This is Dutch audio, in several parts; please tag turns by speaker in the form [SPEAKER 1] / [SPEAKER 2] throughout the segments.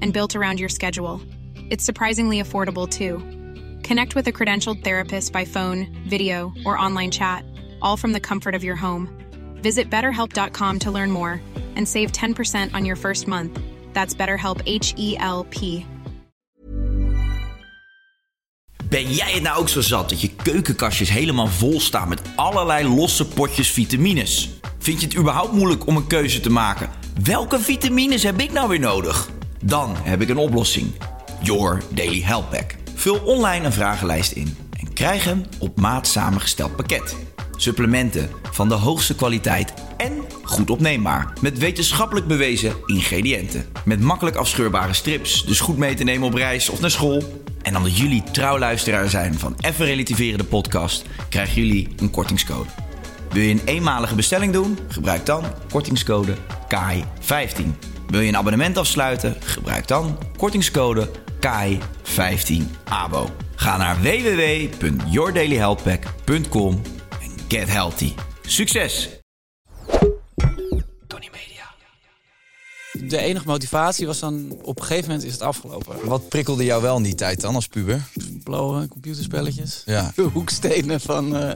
[SPEAKER 1] and built around your schedule. It's surprisingly affordable too. Connect with a credentialed therapist by phone, video, or online chat, all from the comfort of your home. Visit betterhelp.com to learn more and save 10% on your first month. That's BetterHelp H E L P.
[SPEAKER 2] Ben jij het nou ook zo zat dat je keukenkastjes helemaal vol staan met allerlei losse potjes vitamines? Vind je het überhaupt moeilijk om een keuze te maken? Welke vitamines heb ik nou weer nodig? Dan heb ik een oplossing. Your Daily Health Pack. Vul online een vragenlijst in en krijg een op maat samengesteld pakket. Supplementen van de hoogste kwaliteit en goed opneembaar. Met wetenschappelijk bewezen ingrediënten. Met makkelijk afscheurbare strips, dus goed mee te nemen op reis of naar school. En omdat jullie trouwluisteraar zijn van Even Relativeren de podcast, krijgen jullie een kortingscode. Wil je een eenmalige bestelling doen? Gebruik dan kortingscode KAI15. Wil je een abonnement afsluiten? Gebruik dan kortingscode KAI15ABO. Ga naar www.yourdailyhealthpack.com en get healthy. Succes!
[SPEAKER 3] De enige motivatie was dan op een gegeven moment is het afgelopen.
[SPEAKER 4] Wat prikkelde jou wel in die tijd dan als puber?
[SPEAKER 3] Blowen, computerspelletjes,
[SPEAKER 4] Ja.
[SPEAKER 3] hoekstenen van... eh,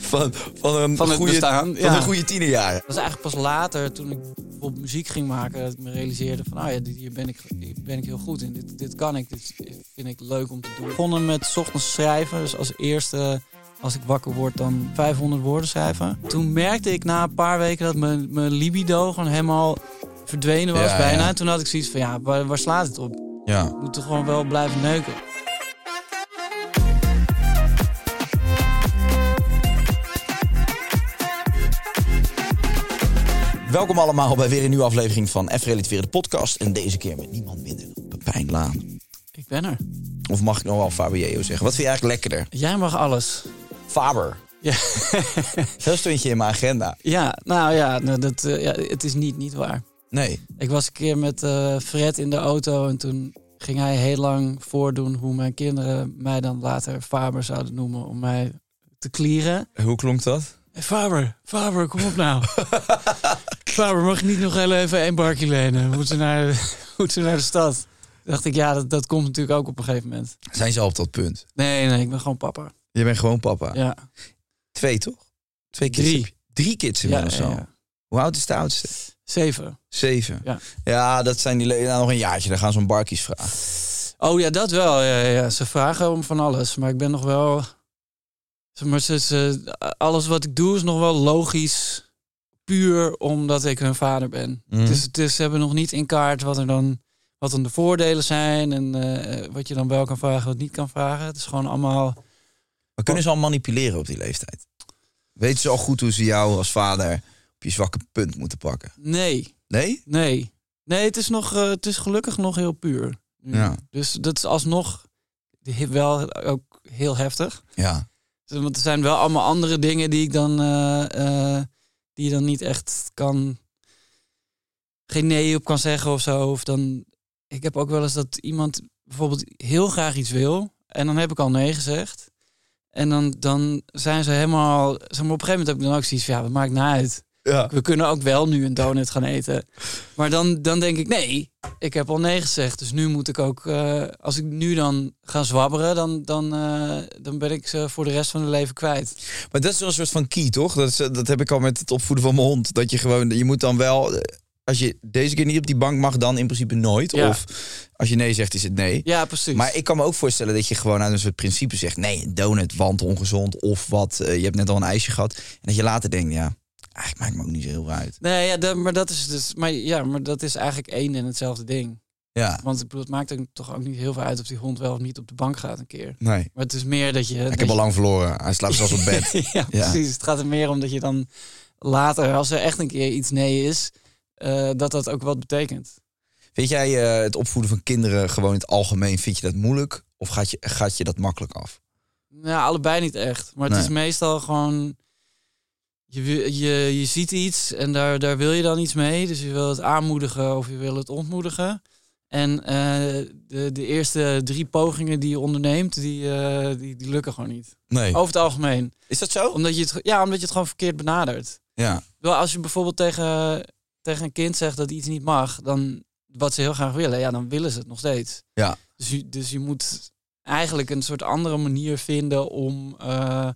[SPEAKER 4] Van, van een
[SPEAKER 3] Van het
[SPEAKER 4] goede,
[SPEAKER 3] bestaan,
[SPEAKER 4] Van
[SPEAKER 3] ja.
[SPEAKER 4] een goede tienerjaar.
[SPEAKER 3] Dat was eigenlijk pas later, toen ik bijvoorbeeld muziek ging maken, dat ik me realiseerde van, ah ja, dit- hier ben ik, hier ben ik heel goed in. Dit, dit kan ik, dit vind ik leuk om te doen. Begonnen met ochtends schrijven, dus als eerste, als ik wakker word, dan 500 woorden schrijven. Toen merkte ik na een paar weken dat mijn, mijn libido gewoon helemaal verdwenen was,
[SPEAKER 4] Ja,
[SPEAKER 3] bijna.
[SPEAKER 4] ja.
[SPEAKER 3] Toen had ik zoiets van, ja, waar, waar slaat het op?
[SPEAKER 4] Ja.
[SPEAKER 3] Ik moet toch gewoon wel blijven neuken.
[SPEAKER 4] Welkom allemaal bij weer een nieuwe aflevering van F Relativeren de podcast. En deze keer met niemand minder dan Pepijn Laan.
[SPEAKER 3] Ik ben er.
[SPEAKER 4] Of mag ik nog wel Faber zeggen? Wat vind je eigenlijk lekkerder?
[SPEAKER 3] Jij mag alles.
[SPEAKER 4] Faber.
[SPEAKER 3] Ja.
[SPEAKER 4] Zo stond je in mijn agenda.
[SPEAKER 3] Ja, nou ja, nou, dat, eh, ja, het is niet, niet waar.
[SPEAKER 4] Nee.
[SPEAKER 3] Ik was een keer met eh, Fred in de auto en toen ging hij heel lang voordoen hoe mijn kinderen mij dan later Faber zouden noemen om mij te klieren.
[SPEAKER 4] Hoe klonk dat?
[SPEAKER 3] Hey, Faber, Faber, kom op nou. Faber, mag ik niet nog heel even één barkje lenen? We moeten naar, we moeten naar de stad. Toen dacht ik, ja, dat, dat komt natuurlijk ook op een gegeven moment.
[SPEAKER 4] Zijn ze al op dat punt?
[SPEAKER 3] Nee, nee, ik ben gewoon papa.
[SPEAKER 4] Je bent gewoon papa.
[SPEAKER 3] Ja,
[SPEAKER 4] Twee toch? Twee kids.
[SPEAKER 3] Drie.
[SPEAKER 4] je? Drie kids
[SPEAKER 3] ja,
[SPEAKER 4] inmiddels
[SPEAKER 3] ja,
[SPEAKER 4] al.
[SPEAKER 3] ja.
[SPEAKER 4] Hoe oud is de oudste?
[SPEAKER 3] Zeven.
[SPEAKER 4] Zeven.
[SPEAKER 3] Ja.
[SPEAKER 4] Ja, dat zijn die nou, nog een jaartje. Dan gaan ze om barkies vragen.
[SPEAKER 3] Oh ja, dat wel. Ja, ja. Ze vragen om van alles, maar ik ben nog wel. Maar ze, ze, alles wat ik doe is nog wel logisch, puur omdat ik hun vader ben.
[SPEAKER 4] Mhm.
[SPEAKER 3] Dus, dus ze hebben nog niet in kaart wat er dan, wat dan de voordelen zijn en eh, wat je dan wel kan vragen, wat niet kan vragen. Het is gewoon allemaal.
[SPEAKER 4] Maar kunnen ze al manipuleren op die leeftijd? Weten ze al goed hoe ze jou als vader je zwakke punt moeten pakken?
[SPEAKER 3] Nee,
[SPEAKER 4] Nee?
[SPEAKER 3] nee, nee. Het is nog, eh, het is gelukkig nog heel puur. nu.
[SPEAKER 4] Ja.
[SPEAKER 3] Dus dat is alsnog wel ook heel heftig.
[SPEAKER 4] Ja.
[SPEAKER 3] Want er zijn wel allemaal andere dingen die ik dan, eh, eh, die je dan niet echt kan, geen nee op kan zeggen of zo. Of dan, ik heb ook wel eens dat iemand bijvoorbeeld heel graag iets wil en dan heb ik al nee gezegd. En dan, dan zijn ze helemaal, zeg maar, op een gegeven moment heb ik dan ook zoiets van, ja, wat maakt nou uit?
[SPEAKER 4] Ja.
[SPEAKER 3] We kunnen ook wel nu een donut gaan eten. Maar dan, dan denk ik, nee, ik heb al nee gezegd. Dus nu moet ik ook, eh, als ik nu dan ga zwabberen, dan, dan, eh, dan ben ik ze voor de rest van hun leven kwijt.
[SPEAKER 4] Maar dat is wel een soort van key, toch? Dat, is, eh, dat heb ik al met het opvoeden van mijn hond. Dat je gewoon, je moet dan wel, als je deze keer niet op die bank mag, dan in principe nooit.
[SPEAKER 3] Ja.
[SPEAKER 4] Of als je nee zegt, is het nee.
[SPEAKER 3] Ja, precies.
[SPEAKER 4] Maar ik kan me ook voorstellen dat je gewoon uit een soort principe zegt: nee, donut, want ongezond. Of wat, je hebt net al een ijsje gehad. En dat je later denkt: ja, eigenlijk maakt me ook niet zo heel veel uit.
[SPEAKER 3] Nee, ja, dat, maar dat is dus, maar ja, maar dat is eigenlijk één en hetzelfde ding.
[SPEAKER 4] Ja,
[SPEAKER 3] Want ik bedoel, het maakt ook toch ook niet heel veel uit of die hond wel of niet op de bank gaat een keer.
[SPEAKER 4] nee.
[SPEAKER 3] Maar het is meer dat je.
[SPEAKER 4] Ik heb al lang verloren. Hij slaapt zelfs op bed.
[SPEAKER 3] ja, precies. Het gaat er meer om dat je dan later, als er echt een keer iets nee is, eh, dat dat ook wat betekent.
[SPEAKER 4] Vind jij eh, het opvoeden van kinderen gewoon in het algemeen, vind je dat moeilijk? Of gaat je, gaat je dat makkelijk af?
[SPEAKER 3] Ja, allebei niet echt. Maar het
[SPEAKER 4] Nee.
[SPEAKER 3] is meestal gewoon... Je, je, je ziet iets en daar, daar wil je dan iets mee. Dus je wil het aanmoedigen of je wil het ontmoedigen. En eh, de, de eerste drie pogingen die je onderneemt, die, eh, die, die lukken gewoon niet.
[SPEAKER 4] Nee.
[SPEAKER 3] Over het algemeen.
[SPEAKER 4] Is dat zo?
[SPEAKER 3] Omdat je het, ja, omdat je het gewoon verkeerd benadert.
[SPEAKER 4] Ja.
[SPEAKER 3] Wel, als je bijvoorbeeld tegen, tegen een kind zegt dat iets niet mag, dan wat ze heel graag willen, ja, dan willen ze het nog steeds.
[SPEAKER 4] Ja.
[SPEAKER 3] Dus je, dus je moet eigenlijk een soort andere manier vinden om, eh,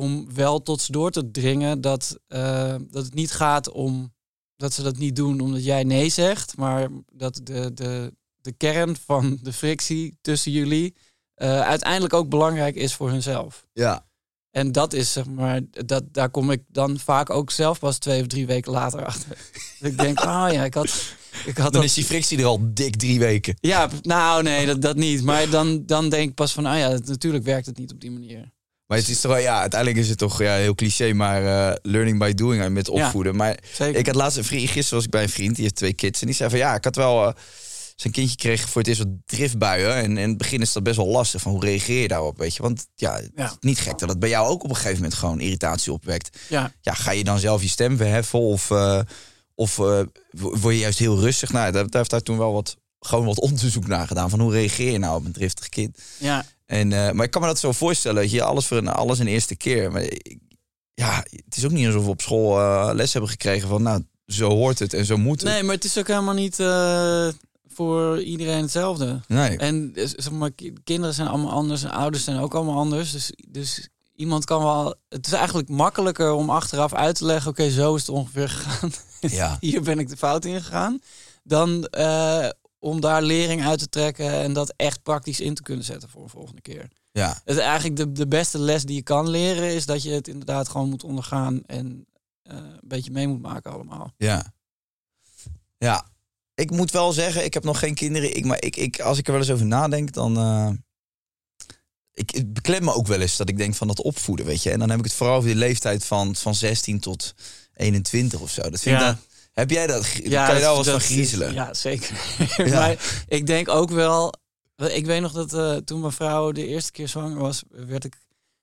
[SPEAKER 3] om wel tot ze door te dringen dat, eh, dat het niet gaat om dat ze dat niet doen omdat jij nee zegt, maar dat de, de, de kern van de frictie tussen jullie eh, uiteindelijk ook belangrijk is voor hunzelf.
[SPEAKER 4] Ja.
[SPEAKER 3] En dat is zeg maar, dat, daar kom ik dan vaak ook zelf pas twee of drie weken later achter. Dat ik denk, ah ja, ik had, ik had
[SPEAKER 4] Dan
[SPEAKER 3] dat
[SPEAKER 4] is die frictie er al dik drie weken.
[SPEAKER 3] ja, nou nee, dat, dat niet. Maar dan, dan denk ik pas van, ah ja, natuurlijk werkt het niet op die manier.
[SPEAKER 4] Maar het is toch wel, ja, uiteindelijk is het toch ja, heel cliché, maar eh, learning by doing en met
[SPEAKER 3] Ja.
[SPEAKER 4] opvoeden. Maar
[SPEAKER 3] Zeker.
[SPEAKER 4] ik had laatst een vriend, gisteren was ik bij een vriend, die heeft twee kids. En die zei van ja, ik had wel, eh, zijn kindje kreeg voor het eerst wat driftbuien. En in het begin is dat best wel lastig, van hoe reageer je daarop, weet je. Want ja, het
[SPEAKER 3] Ja.
[SPEAKER 4] is niet gek dat het bij jou ook op een gegeven moment gewoon irritatie opwekt.
[SPEAKER 3] Ja,
[SPEAKER 4] Ja, ga je dan zelf je stem verheffen of, eh, of wo- word je juist heel rustig? Nou, daar, daar heeft hij toen wel wat, gewoon wat onderzoek naar gedaan. Van hoe reageer je nou op een driftig kind?
[SPEAKER 3] ja,
[SPEAKER 4] En, eh, maar ik kan me dat zo voorstellen, dat je alles voor een, alles een eerste keer. Maar ik- ja, het is ook niet alsof we op school eh, les hebben gekregen van, nou, zo hoort het en zo moet het.
[SPEAKER 3] nee, maar het is ook helemaal niet eh, voor iedereen hetzelfde.
[SPEAKER 4] Nee.
[SPEAKER 3] En zeg maar, kinderen zijn allemaal anders en ouders zijn ook allemaal anders. Dus, dus iemand kan wel. Het is eigenlijk makkelijker om achteraf uit te leggen: oké, zo is het ongeveer gegaan.
[SPEAKER 4] Ja.
[SPEAKER 3] Hier ben ik de fout in gegaan. Dan om daar lering uit te trekken en dat echt praktisch in te kunnen zetten voor een volgende keer.
[SPEAKER 4] Ja.
[SPEAKER 3] Het is eigenlijk de, de beste les die je kan leren, is dat je het inderdaad gewoon moet ondergaan en eh, een beetje mee moet maken allemaal.
[SPEAKER 4] Ja. Ja. Ik moet wel zeggen, ik heb nog geen kinderen. Ik, maar ik, ik, als ik er wel eens over nadenk, dan... eh, ik, het beklemt me ook wel eens dat ik denk van dat opvoeden, weet je. En dan heb ik het vooral over de leeftijd van, van 16 tot 21 of zo. Dat vind ik
[SPEAKER 3] Ja.
[SPEAKER 4] dan, heb jij dat? kan je daar wel eens van griezelen?
[SPEAKER 3] Ja, zeker.
[SPEAKER 4] Ja.
[SPEAKER 3] maar ik denk ook wel... Ik weet nog dat eh, toen mijn vrouw de eerste keer zwanger was, werd ik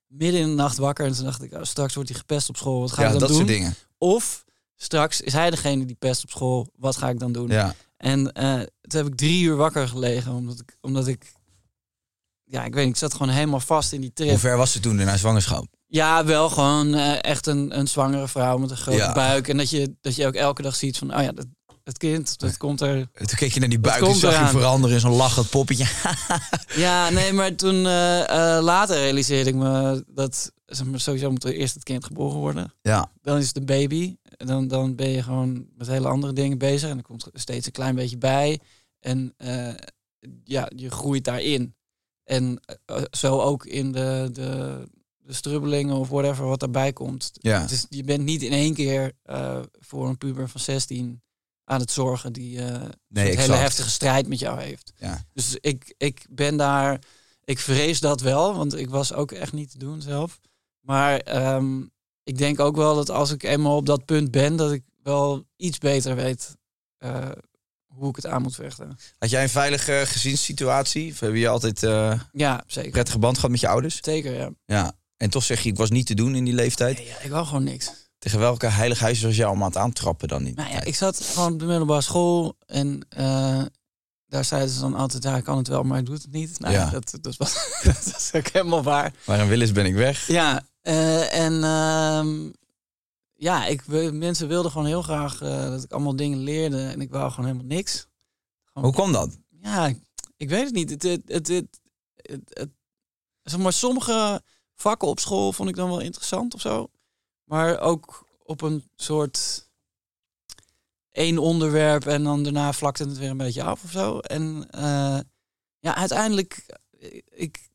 [SPEAKER 3] midden in de nacht wakker. En toen dacht ik, oh, straks wordt hij gepest op school. Wat ga
[SPEAKER 4] Ja,
[SPEAKER 3] ik dan
[SPEAKER 4] dat
[SPEAKER 3] doen?
[SPEAKER 4] soort dingen.
[SPEAKER 3] Of straks is hij degene die pest op school. Wat ga ik dan doen?
[SPEAKER 4] Ja.
[SPEAKER 3] En eh, toen heb ik drie uur wakker gelegen. Omdat ik, omdat ik... Ja, ik weet niet. Ik zat gewoon helemaal vast in die trip.
[SPEAKER 4] Hoe ver was ze toen in haar zwangerschap?
[SPEAKER 3] Ja, wel gewoon eh, echt een, een zwangere vrouw met een grote
[SPEAKER 4] Ja.
[SPEAKER 3] buik. En dat je, dat je ook elke dag ziet van... Oh ja, dat, het kind, dat komt er...
[SPEAKER 4] Toen keek je naar die buik en zag je veranderen in zo'n lachend poppetje.
[SPEAKER 3] Ja, nee, maar toen eh, eh, later realiseerde ik me dat... Zeg maar, sowieso moet er eerst het kind geboren worden.
[SPEAKER 4] Ja.
[SPEAKER 3] Dan is het een baby. En dan, dan ben je gewoon met hele andere dingen bezig. En er komt steeds een klein beetje bij. En ja, je groeit daarin. En zo ook in de, de, de strubbelingen of whatever wat daarbij komt.
[SPEAKER 4] Ja.
[SPEAKER 3] Dus je bent niet in één keer eh, voor een puber van 16 aan het zorgen die eh, een hele heftige strijd met jou heeft.
[SPEAKER 4] Ja.
[SPEAKER 3] Dus ik, ik ben daar, ik vrees dat wel, want ik was ook echt niet te doen zelf. Maar ehm, ik denk ook wel dat als ik eenmaal op dat punt ben, dat ik wel iets beter weet eh, hoe ik het aan moet vechten.
[SPEAKER 4] Had jij een veilige gezinssituatie? Of heb je altijd
[SPEAKER 3] Ja, zeker.
[SPEAKER 4] prettige band gehad met je ouders?
[SPEAKER 3] Zeker, ja.
[SPEAKER 4] Ja. En toch zeg je, ik was niet te doen in die leeftijd.
[SPEAKER 3] Nee, ja, ik wou gewoon niks.
[SPEAKER 4] Tegen welke heilig huisjes was je allemaal aan het aantrappen dan niet?
[SPEAKER 3] Nou ja, ik zat gewoon op de middelbare school en eh, daar zeiden ze dan altijd, ja, ik kan het wel, maar ik doe het niet. Nou,
[SPEAKER 4] Ja.
[SPEAKER 3] dat, dat, was, dat is ook helemaal waar.
[SPEAKER 4] Maar een Willis ben ik weg.
[SPEAKER 3] Ja, eh, en ehm, ja, ik, mensen wilden gewoon heel graag eh, dat ik allemaal dingen leerde en ik wou gewoon helemaal niks. Gewoon,
[SPEAKER 4] Hoe kwam dat?
[SPEAKER 3] Ja, ik, ik weet het niet. Het, het, het, het, het- het- zeg maar, sommige vakken op school vond ik dan wel interessant of zo. Maar ook op een soort één onderwerp en dan daarna vlakte het weer een beetje af of zo. En eh, ja, uiteindelijk, ik,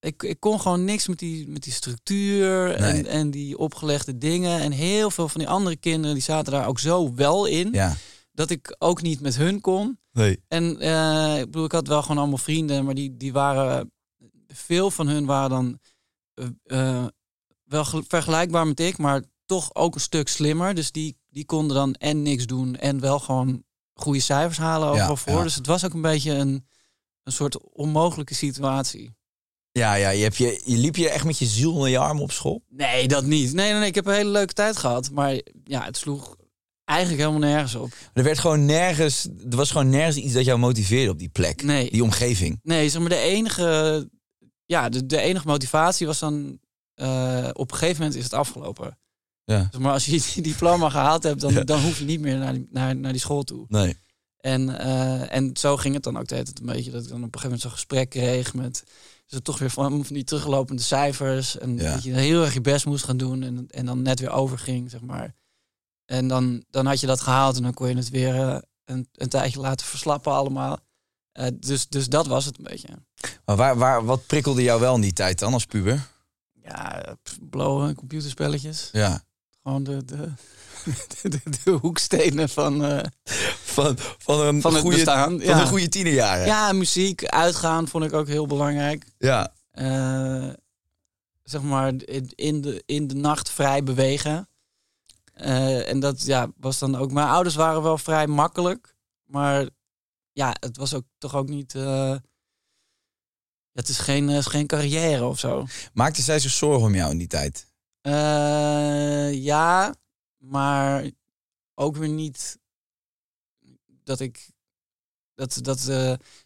[SPEAKER 3] ik, ik kon gewoon niks met die, met die structuur en,
[SPEAKER 4] Nee.
[SPEAKER 3] en die opgelegde dingen. En heel veel van die andere kinderen, die zaten daar ook zo wel in,
[SPEAKER 4] Ja.
[SPEAKER 3] dat ik ook niet met hun kon.
[SPEAKER 4] Nee.
[SPEAKER 3] En eh, ik bedoel, ik had wel gewoon allemaal vrienden, maar die, die waren. Veel van hun waren dan eh, eh, wel ge- vergelijkbaar met ik, maar toch ook een stuk slimmer. Dus die, die konden dan en niks doen en wel gewoon goede cijfers halen overal
[SPEAKER 4] Ja,
[SPEAKER 3] voor.
[SPEAKER 4] ja.
[SPEAKER 3] Dus het was ook een beetje een, een soort onmogelijke situatie.
[SPEAKER 4] Ja, ja je, hebt je, je liep je echt met je ziel onder je arm op school?
[SPEAKER 3] Nee, dat niet. Nee, nee, nee, ik heb een hele leuke tijd gehad. Maar ja, het sloeg eigenlijk helemaal nergens op.
[SPEAKER 4] Er werd gewoon nergens, er was gewoon nergens iets dat jou motiveerde op die plek.
[SPEAKER 3] Nee.
[SPEAKER 4] Die omgeving.
[SPEAKER 3] Nee, zeg maar de enige, ja, de, de enige motivatie was dan, eh, op een gegeven moment is het afgelopen.
[SPEAKER 4] Ja.
[SPEAKER 3] Maar als je die diploma gehaald hebt, dan,
[SPEAKER 4] Ja.
[SPEAKER 3] dan hoef je niet meer naar die, naar, naar die school toe.
[SPEAKER 4] Nee.
[SPEAKER 3] En, eh, en zo ging het dan ook de hele tijd een beetje. Dat ik dan op een gegeven moment zo'n gesprek kreeg met... Dus toch weer van, van die teruglopende cijfers. En
[SPEAKER 4] Ja.
[SPEAKER 3] dat je heel erg je best moest gaan doen. En, en dan net weer overging, zeg maar. En dan, dan had je dat gehaald en dan kon je het weer eh, een, een tijdje laten verslappen allemaal. Eh, dus, dus dat was het een beetje.
[SPEAKER 4] Maar waar, waar, wat prikkelde jou wel in die tijd dan als puber?
[SPEAKER 3] Ja, blowen, computerspelletjes.
[SPEAKER 4] Ja.
[SPEAKER 3] Gewoon de, de, de, de, de hoekstenen van, eh,
[SPEAKER 4] Van, van een
[SPEAKER 3] van
[SPEAKER 4] goede,
[SPEAKER 3] bestaan.
[SPEAKER 4] van een goede tienerjaren.
[SPEAKER 3] ja, muziek, uitgaan vond ik ook heel belangrijk.
[SPEAKER 4] ja.
[SPEAKER 3] eh, zeg maar in- de, in de nacht vrij bewegen. En dat ja, was dan ook. Mijn ouders waren wel vrij makkelijk. Maar ja, het was ook toch ook niet. eh, het is geen, eh, is geen carrière of zo.
[SPEAKER 4] Maakte zij zich zorgen om jou in die tijd?
[SPEAKER 3] Eh, ja, maar ook weer niet dat ik. Dat, dat,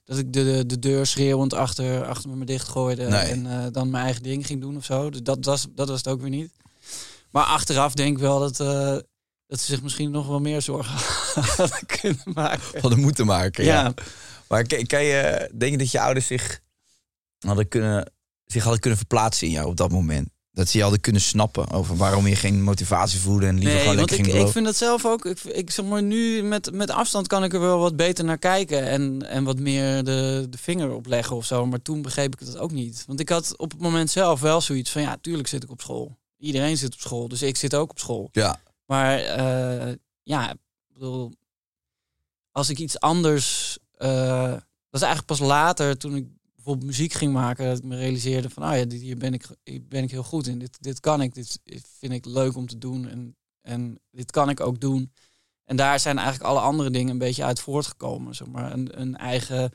[SPEAKER 3] dat ik de, de deur schreeuwend achter, achter me dichtgooide
[SPEAKER 4] Nee.
[SPEAKER 3] en dan mijn eigen ding ging doen of zo. Dus dat was, dat was het ook weer niet. Maar achteraf denk ik wel dat, dat ze zich misschien nog wel meer zorgen hadden kunnen maken.
[SPEAKER 4] Hadden moeten maken, ja.
[SPEAKER 3] Ja,
[SPEAKER 4] Maar kan, kan je, denk je dat je ouders zich hadden kunnen, zich hadden kunnen verplaatsen in jou op dat moment? Dat ze je hadden kunnen snappen over waarom je geen motivatie voelde en liever
[SPEAKER 3] nee,
[SPEAKER 4] gewoon
[SPEAKER 3] want
[SPEAKER 4] lekker
[SPEAKER 3] ik,
[SPEAKER 4] ging
[SPEAKER 3] ik
[SPEAKER 4] blowen?
[SPEAKER 3] vind dat zelf ook. Ik, ik zeg maar nu met, met afstand kan ik er wel wat beter naar kijken en, en wat meer de, de vinger op leggen of zo. Maar toen begreep ik dat ook niet. Want ik had op het moment zelf wel zoiets van ja, tuurlijk zit ik op school. Iedereen zit op school, dus ik zit ook op school.
[SPEAKER 4] Ja,
[SPEAKER 3] Maar eh, ja, ik bedoel, als ik iets anders. eh, dat is eigenlijk pas later toen ik bijvoorbeeld muziek ging maken, dat ik me realiseerde van, ah ja, dit, hier ben ik, hier ben ik heel goed in. Dit, dit kan ik, dit vind ik leuk om te doen en, en dit kan ik ook doen. En daar zijn eigenlijk alle andere dingen een beetje uit voortgekomen. Zeg maar. een, een eigen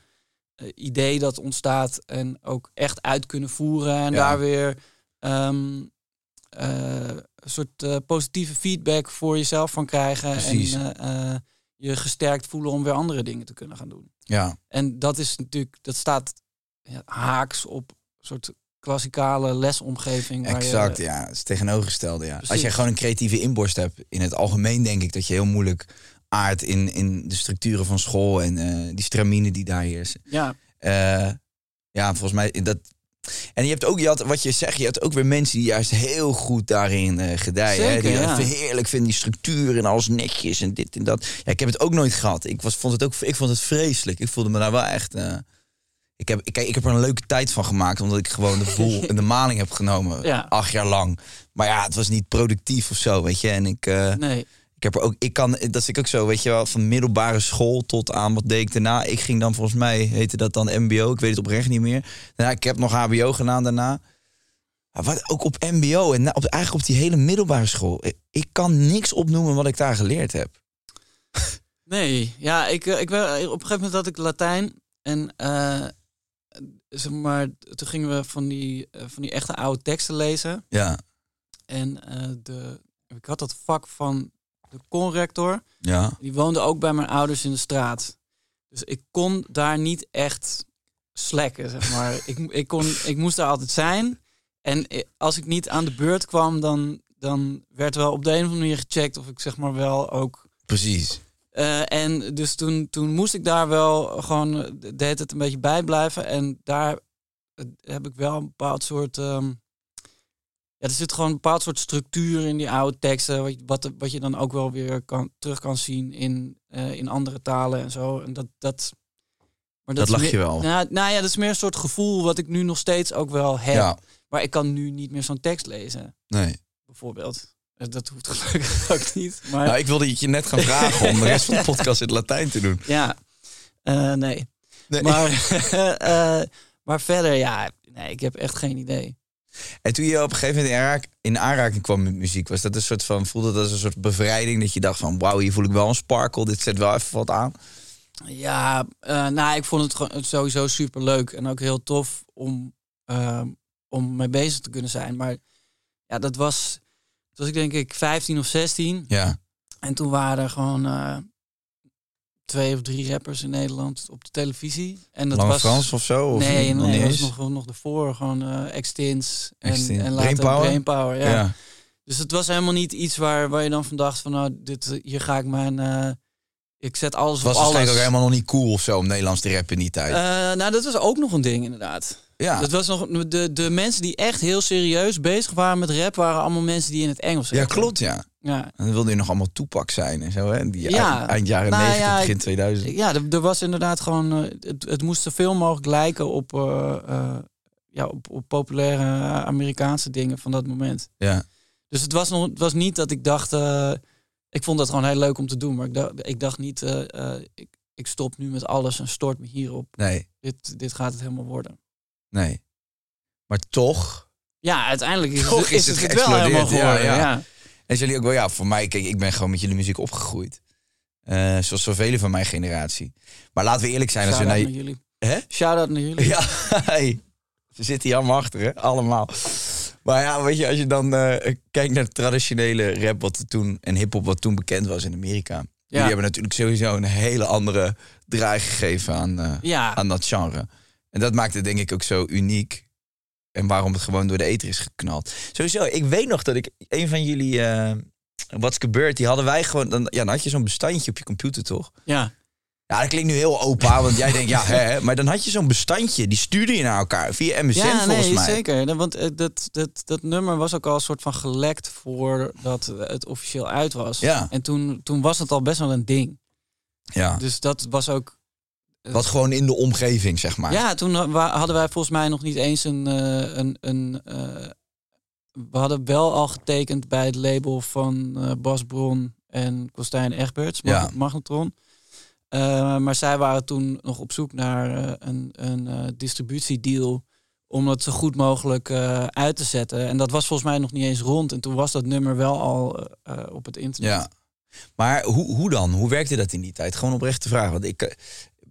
[SPEAKER 3] eh, idee dat ontstaat en ook echt uit kunnen voeren en
[SPEAKER 4] Ja.
[SPEAKER 3] daar weer ehm, eh, een soort eh, positieve feedback voor jezelf van krijgen.
[SPEAKER 4] Precies.
[SPEAKER 3] En eh, eh, je gesterkt voelen om weer andere dingen te kunnen gaan doen.
[SPEAKER 4] ja.
[SPEAKER 3] En dat is natuurlijk, dat staat haaks op een soort klassikale lesomgeving. waar je-
[SPEAKER 4] exact. Ja, het is tegenovergestelde. Ja. Als jij gewoon een creatieve inborst hebt, in het algemeen denk ik dat je heel moeilijk aardt in, in de structuren van school en eh, die stramine die daar heersen.
[SPEAKER 3] ja,
[SPEAKER 4] Eh, ja, volgens mij dat. En je hebt ook, je had, wat je zegt, je had ook weer mensen die juist heel goed daarin eh gedijen. hè? Die
[SPEAKER 3] ja.
[SPEAKER 4] het heerlijk vinden, die structuur en alles netjes en dit en dat. Ja, ik heb het ook nooit gehad. Ik, was, vond het ook, ik vond het vreselijk. Ik voelde me daar wel echt. eh, ik, heb, ik, ik heb er een leuke tijd van gemaakt, omdat ik gewoon de boel en de maling heb genomen.
[SPEAKER 3] Ja.
[SPEAKER 4] Acht jaar lang. Maar ja, het was niet productief of zo, weet je. En ik. eh,
[SPEAKER 3] nee.
[SPEAKER 4] Ik heb er ook, ik kan, dat is ik ook zo, weet je wel, van middelbare school tot aan wat deed ik daarna. Ik ging dan volgens mij, heette dat dan MBO, ik weet het oprecht niet meer. Daarna, ik heb nog HBO gedaan daarna. Maar wat, ook op MBO en op, eigenlijk op die hele middelbare school. Ik, kan niks opnoemen wat ik daar geleerd heb.
[SPEAKER 3] Nee, ja, ik, eh, ik ben, op een gegeven moment had ik Latijn. En zeg maar, toen gingen we van die, eh, van die echte oude teksten lezen.
[SPEAKER 4] Ja,
[SPEAKER 3] En de, ik had dat vak van de conrector.
[SPEAKER 4] ja,
[SPEAKER 3] Die woonde ook bij mijn ouders in de straat. Dus ik kon daar niet echt slekken, zeg maar. ik, ik, kon, ik moest daar altijd zijn. En als ik niet aan de beurt kwam, dan, dan werd wel op de een of andere manier gecheckt of ik zeg maar wel ook
[SPEAKER 4] precies.
[SPEAKER 3] eh, en dus toen, toen moest ik daar wel gewoon eh, de hele tijd een beetje bij blijven. En daar eh, heb ik wel een bepaald soort. ehm, ja, er zit gewoon een bepaald soort structuur in die oude teksten. Wat, je- wat, wat je dan ook wel weer kan, terug kan zien in, eh, in andere talen en zo. En dat. dat maar
[SPEAKER 4] Dat lag
[SPEAKER 3] meer-
[SPEAKER 4] je wel.
[SPEAKER 3] Nou, nou ja, dat is meer een soort gevoel wat ik nu nog steeds ook wel heb.
[SPEAKER 4] Ja,
[SPEAKER 3] Maar ik kan nu niet meer zo'n tekst lezen,
[SPEAKER 4] nee.
[SPEAKER 3] bijvoorbeeld. Eh, Dat hoeft gelukkig ook niet. Maar
[SPEAKER 4] Nou, ik wilde het je net gaan vragen om de rest van de podcast in Latijn te doen.
[SPEAKER 3] Ja, Eh, nee.
[SPEAKER 4] Nee.
[SPEAKER 3] Maar, maar verder, ja, nee, ik heb echt geen idee.
[SPEAKER 4] En toen je op een gegeven moment in, aanrak- in aanraking kwam met muziek, was dat een soort van, voelde dat als een soort bevrijding dat je dacht van, wauw, hier voel ik wel een sparkle, dit zet wel even wat aan.
[SPEAKER 3] Ja, eh, nou, ik vond het gewoon sowieso super leuk en ook heel tof om, eh, om mee bezig te kunnen zijn. Maar ja, dat was, toen was ik denk ik 15 of 16.
[SPEAKER 4] Ja,
[SPEAKER 3] En toen waren er gewoon eh, twee of drie rappers in Nederland op de televisie. En dat
[SPEAKER 4] Lange
[SPEAKER 3] was
[SPEAKER 4] Frans of zo? Of
[SPEAKER 3] nee, nee, dat was nog, nog ervoor. Gewoon eh Extins en,
[SPEAKER 4] Extins.
[SPEAKER 3] en later
[SPEAKER 4] Brainpower?
[SPEAKER 3] Brainpower. ja.
[SPEAKER 4] ja.
[SPEAKER 3] Dus het was helemaal niet iets waar, waar je dan van dacht van nou, dit, eh, hier ga ik mijn... eh, ik zet alles
[SPEAKER 4] was
[SPEAKER 3] op alles.
[SPEAKER 4] waarschijnlijk ook helemaal nog niet cool of zo om Nederlands te rappen in die tijd.
[SPEAKER 3] Eh, nou, dat was ook nog een ding inderdaad.
[SPEAKER 4] ja.
[SPEAKER 3] Dat was nog de, de mensen die echt heel serieus bezig waren met rap waren allemaal mensen die in het Engels
[SPEAKER 4] ja, klopt, ja.
[SPEAKER 3] Ja,
[SPEAKER 4] En dan wilde je nog allemaal toepak zijn en zo, hè? Die
[SPEAKER 3] Ja.
[SPEAKER 4] eind, eind jaren
[SPEAKER 3] Nou
[SPEAKER 4] 90,
[SPEAKER 3] ja,
[SPEAKER 4] begin
[SPEAKER 3] ik-
[SPEAKER 4] 2000.
[SPEAKER 3] ja er, er was inderdaad gewoon eh, het, het moest zoveel mogelijk lijken op, eh, eh, ja, op, op populaire Amerikaanse dingen van dat moment.
[SPEAKER 4] Ja.
[SPEAKER 3] Dus het was nog, het was niet dat ik dacht, ik vond dat gewoon heel leuk om te doen, maar ik dacht, ik dacht niet, ik, ik stop nu met alles en stort me hierop.
[SPEAKER 4] Nee,
[SPEAKER 3] Dit, dit gaat het helemaal worden.
[SPEAKER 4] nee. Maar toch...
[SPEAKER 3] Ja, uiteindelijk is,
[SPEAKER 4] Toch
[SPEAKER 3] het,
[SPEAKER 4] is het
[SPEAKER 3] het, wel helemaal geworden.
[SPEAKER 4] ja.
[SPEAKER 3] ja.
[SPEAKER 4] En jullie ook wel, ja, voor mij, kijk, ik ben gewoon met jullie muziek opgegroeid. Eh, zoals zoveel van mijn generatie. Maar laten we eerlijk zijn, als we
[SPEAKER 3] Shout-out
[SPEAKER 4] naar...
[SPEAKER 3] naar jullie.
[SPEAKER 4] Hè?
[SPEAKER 3] Shout-out naar jullie.
[SPEAKER 4] Ja, hey. ze zitten hier allemaal achter, hè? Allemaal. Maar ja, weet je, als je dan eh, kijkt naar de traditionele rap wat toen en hip-hop wat toen bekend was in Amerika. Jullie hebben natuurlijk sowieso een hele andere draai gegeven aan, eh,
[SPEAKER 3] Ja,
[SPEAKER 4] aan dat genre. En dat maakt het denk ik ook zo uniek. En waarom het gewoon door de ether is geknald. Sowieso, ik weet nog dat ik een van jullie. eh What's gebeurd? Die hadden wij gewoon. Dan, ja, dan had je zo'n bestandje op je computer, toch?
[SPEAKER 3] ja.
[SPEAKER 4] Ja, dat klinkt nu heel opa, want jij denkt, ja, hè. Maar dan had je zo'n bestandje, die stuurde je naar elkaar via MSN
[SPEAKER 3] ja
[SPEAKER 4] volgens
[SPEAKER 3] nee,
[SPEAKER 4] mij.
[SPEAKER 3] zeker. Ja, Want eh, dat, dat, dat nummer was ook al een soort van gelekt voordat het officieel uit was.
[SPEAKER 4] Ja.
[SPEAKER 3] En toen, toen was het al best wel een ding.
[SPEAKER 4] Ja,
[SPEAKER 3] Dus dat was ook...
[SPEAKER 4] wat gewoon in de omgeving, zeg maar.
[SPEAKER 3] Ja, toen hadden wij volgens mij nog niet eens een... eh, een, een eh, we hadden wel al getekend bij het label van eh, Bas Bron en Kostijn Egberts, Mag-
[SPEAKER 4] Ja.
[SPEAKER 3] Magnetron. Eh, maar zij waren toen nog op zoek naar eh, een, een eh, distributiedeal om het zo goed mogelijk eh, uit te zetten. En dat was volgens mij nog niet eens rond. En toen was dat nummer wel al eh, eh, op het internet.
[SPEAKER 4] Ja. Maar hoe, hoe dan? Hoe werkte dat in die tijd? Gewoon oprecht te vragen. Want ik, eh,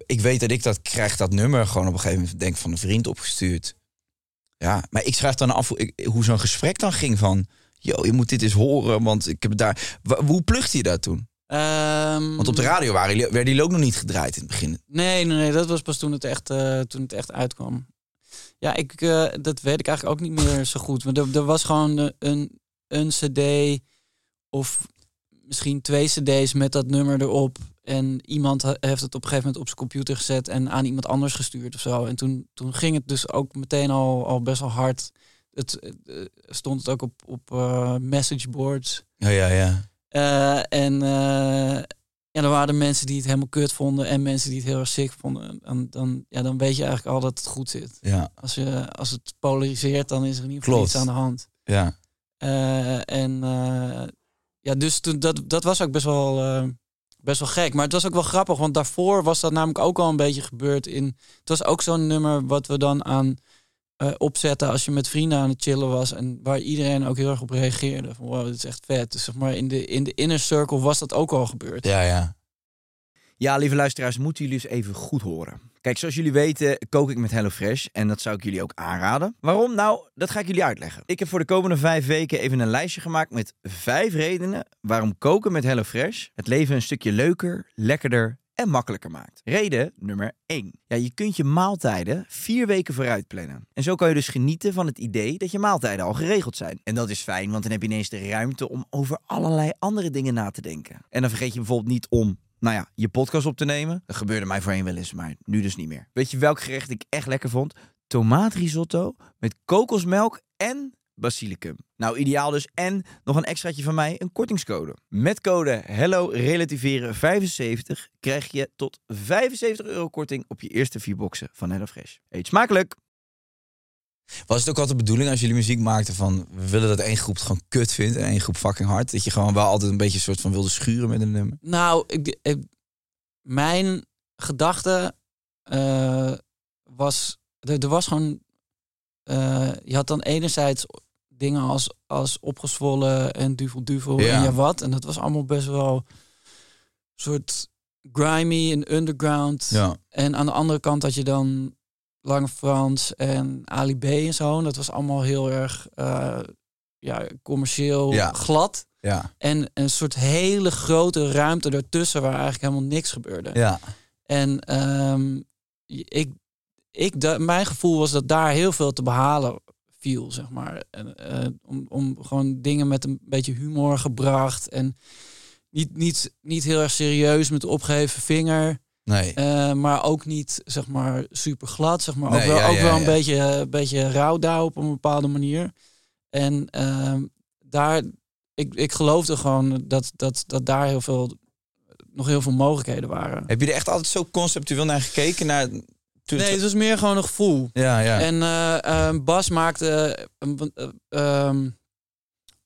[SPEAKER 4] ik weet dat ik dat krijg, dat nummer gewoon op een gegeven moment denk van een vriend opgestuurd. Ja, maar ik schrijf dan af hoe, zo'n gesprek dan ging van... Yo, je moet dit eens horen, want ik heb daar... Hoe plucht je dat toen?
[SPEAKER 3] Ehm,
[SPEAKER 4] Want op de radio waren, werden die ook nog niet gedraaid in het begin.
[SPEAKER 3] Nee, nee, nee, dat was pas toen het echt, eh, toen het echt uitkwam. Ja, ik, eh, dat weet ik eigenlijk ook niet meer zo goed. Maar er, er was gewoon een, een cd of misschien twee cd's met dat nummer erop. En iemand heeft het op een gegeven moment op zijn computer gezet en aan iemand anders gestuurd of zo. En toen, toen ging het dus ook meteen al, al best wel hard. Het eh, stond het ook op, op eh, messageboards.
[SPEAKER 4] Ja, ja, ja.
[SPEAKER 3] Eh, en ja, er waren mensen die het helemaal kut vonden en mensen die het heel erg sick vonden. En dan, ja, dan weet je eigenlijk al dat het goed zit.
[SPEAKER 4] Ja,
[SPEAKER 3] Als, je, als het polariseert, dan is er in ieder geval iets aan de hand.
[SPEAKER 4] ja.
[SPEAKER 3] En ja, dus toen, dat, dat was ook best wel, best wel gek. Maar het was ook wel grappig, want daarvoor was dat namelijk ook al een beetje gebeurd. In, het was ook zo'n nummer wat we dan aan eh, opzetten als je met vrienden aan het chillen was. En waar iedereen ook heel erg op reageerde. Van wow, dit is echt vet. Dus zeg maar in de, in de inner circle was dat ook al gebeurd.
[SPEAKER 4] Ja, ja.
[SPEAKER 5] Ja, lieve luisteraars, moeten jullie eens even goed horen. Kijk, zoals jullie weten kook ik met HelloFresh en dat zou ik jullie ook aanraden. Waarom? Nou, dat ga ik jullie uitleggen. Ik heb voor de komende vijf weken even een lijstje gemaakt met vijf redenen waarom koken met HelloFresh het leven een stukje leuker, lekkerder en makkelijker maakt. Reden nummer 1. Ja, je kunt je maaltijden vier weken vooruit plannen. En zo kan je dus genieten van het idee dat je maaltijden al geregeld zijn. En dat is fijn, want dan heb je ineens de ruimte om over allerlei andere dingen na te denken. En dan vergeet je bijvoorbeeld niet om nou ja, je podcast op te nemen. Dat gebeurde mij voorheen wel eens, maar nu dus niet meer. Weet je welk gerecht ik echt lekker vond? Tomaatrisotto met kokosmelk en basilicum. Nou, ideaal dus. En nog een extraatje van mij, een kortingscode. Met code HELLO RELATIVEREN 75 krijg je tot 75 euro korting op je eerste vier boxen van HelloFresh. Eet smakelijk!
[SPEAKER 4] Was het ook altijd de bedoeling als jullie muziek maakten van... we willen dat één groep het gewoon kut vindt en één groep fucking hard? Dat je gewoon wel altijd een beetje een soort van wilde schuren met een nummer?
[SPEAKER 3] Nou, ik, ik- mijn gedachte eh, was... Er, er was gewoon eh, je had dan enerzijds dingen als, als opgezwollen en duvel duvel
[SPEAKER 4] Ja.
[SPEAKER 3] en ja wat. En dat was allemaal best wel soort grimy en underground.
[SPEAKER 4] Ja.
[SPEAKER 3] En aan de andere kant had je dan Lange Frans en Ali B en zo. En dat was allemaal heel erg eh, ja, commercieel
[SPEAKER 4] Ja.
[SPEAKER 3] glad.
[SPEAKER 4] Ja.
[SPEAKER 3] En een soort hele grote ruimte ertussen waar eigenlijk helemaal niks gebeurde.
[SPEAKER 4] Ja.
[SPEAKER 3] En ehm, ik, ik, da- mijn gevoel was dat daar heel veel te behalen viel, zeg maar. En, eh, om, om gewoon dingen met een beetje humor gebracht. En niet, niet, niet heel erg serieus met opgeheven vinger.
[SPEAKER 4] Nee.
[SPEAKER 3] eh, maar ook niet, zeg maar, super glad. Zeg maar. ook wel,
[SPEAKER 4] ja,
[SPEAKER 3] ook
[SPEAKER 4] ja,
[SPEAKER 3] wel een
[SPEAKER 4] ja.
[SPEAKER 3] beetje, een beetje rauwdauw op een bepaalde manier. En ehm, daar, ik, ik geloofde gewoon dat, dat, dat daar heel veel, nog heel veel mogelijkheden waren.
[SPEAKER 4] Heb je er echt altijd zo conceptueel naar gekeken? Naar,
[SPEAKER 3] Nee, het was meer gewoon een gevoel.
[SPEAKER 4] Ja, ja.
[SPEAKER 3] En eh, eh, Bas maakte. een-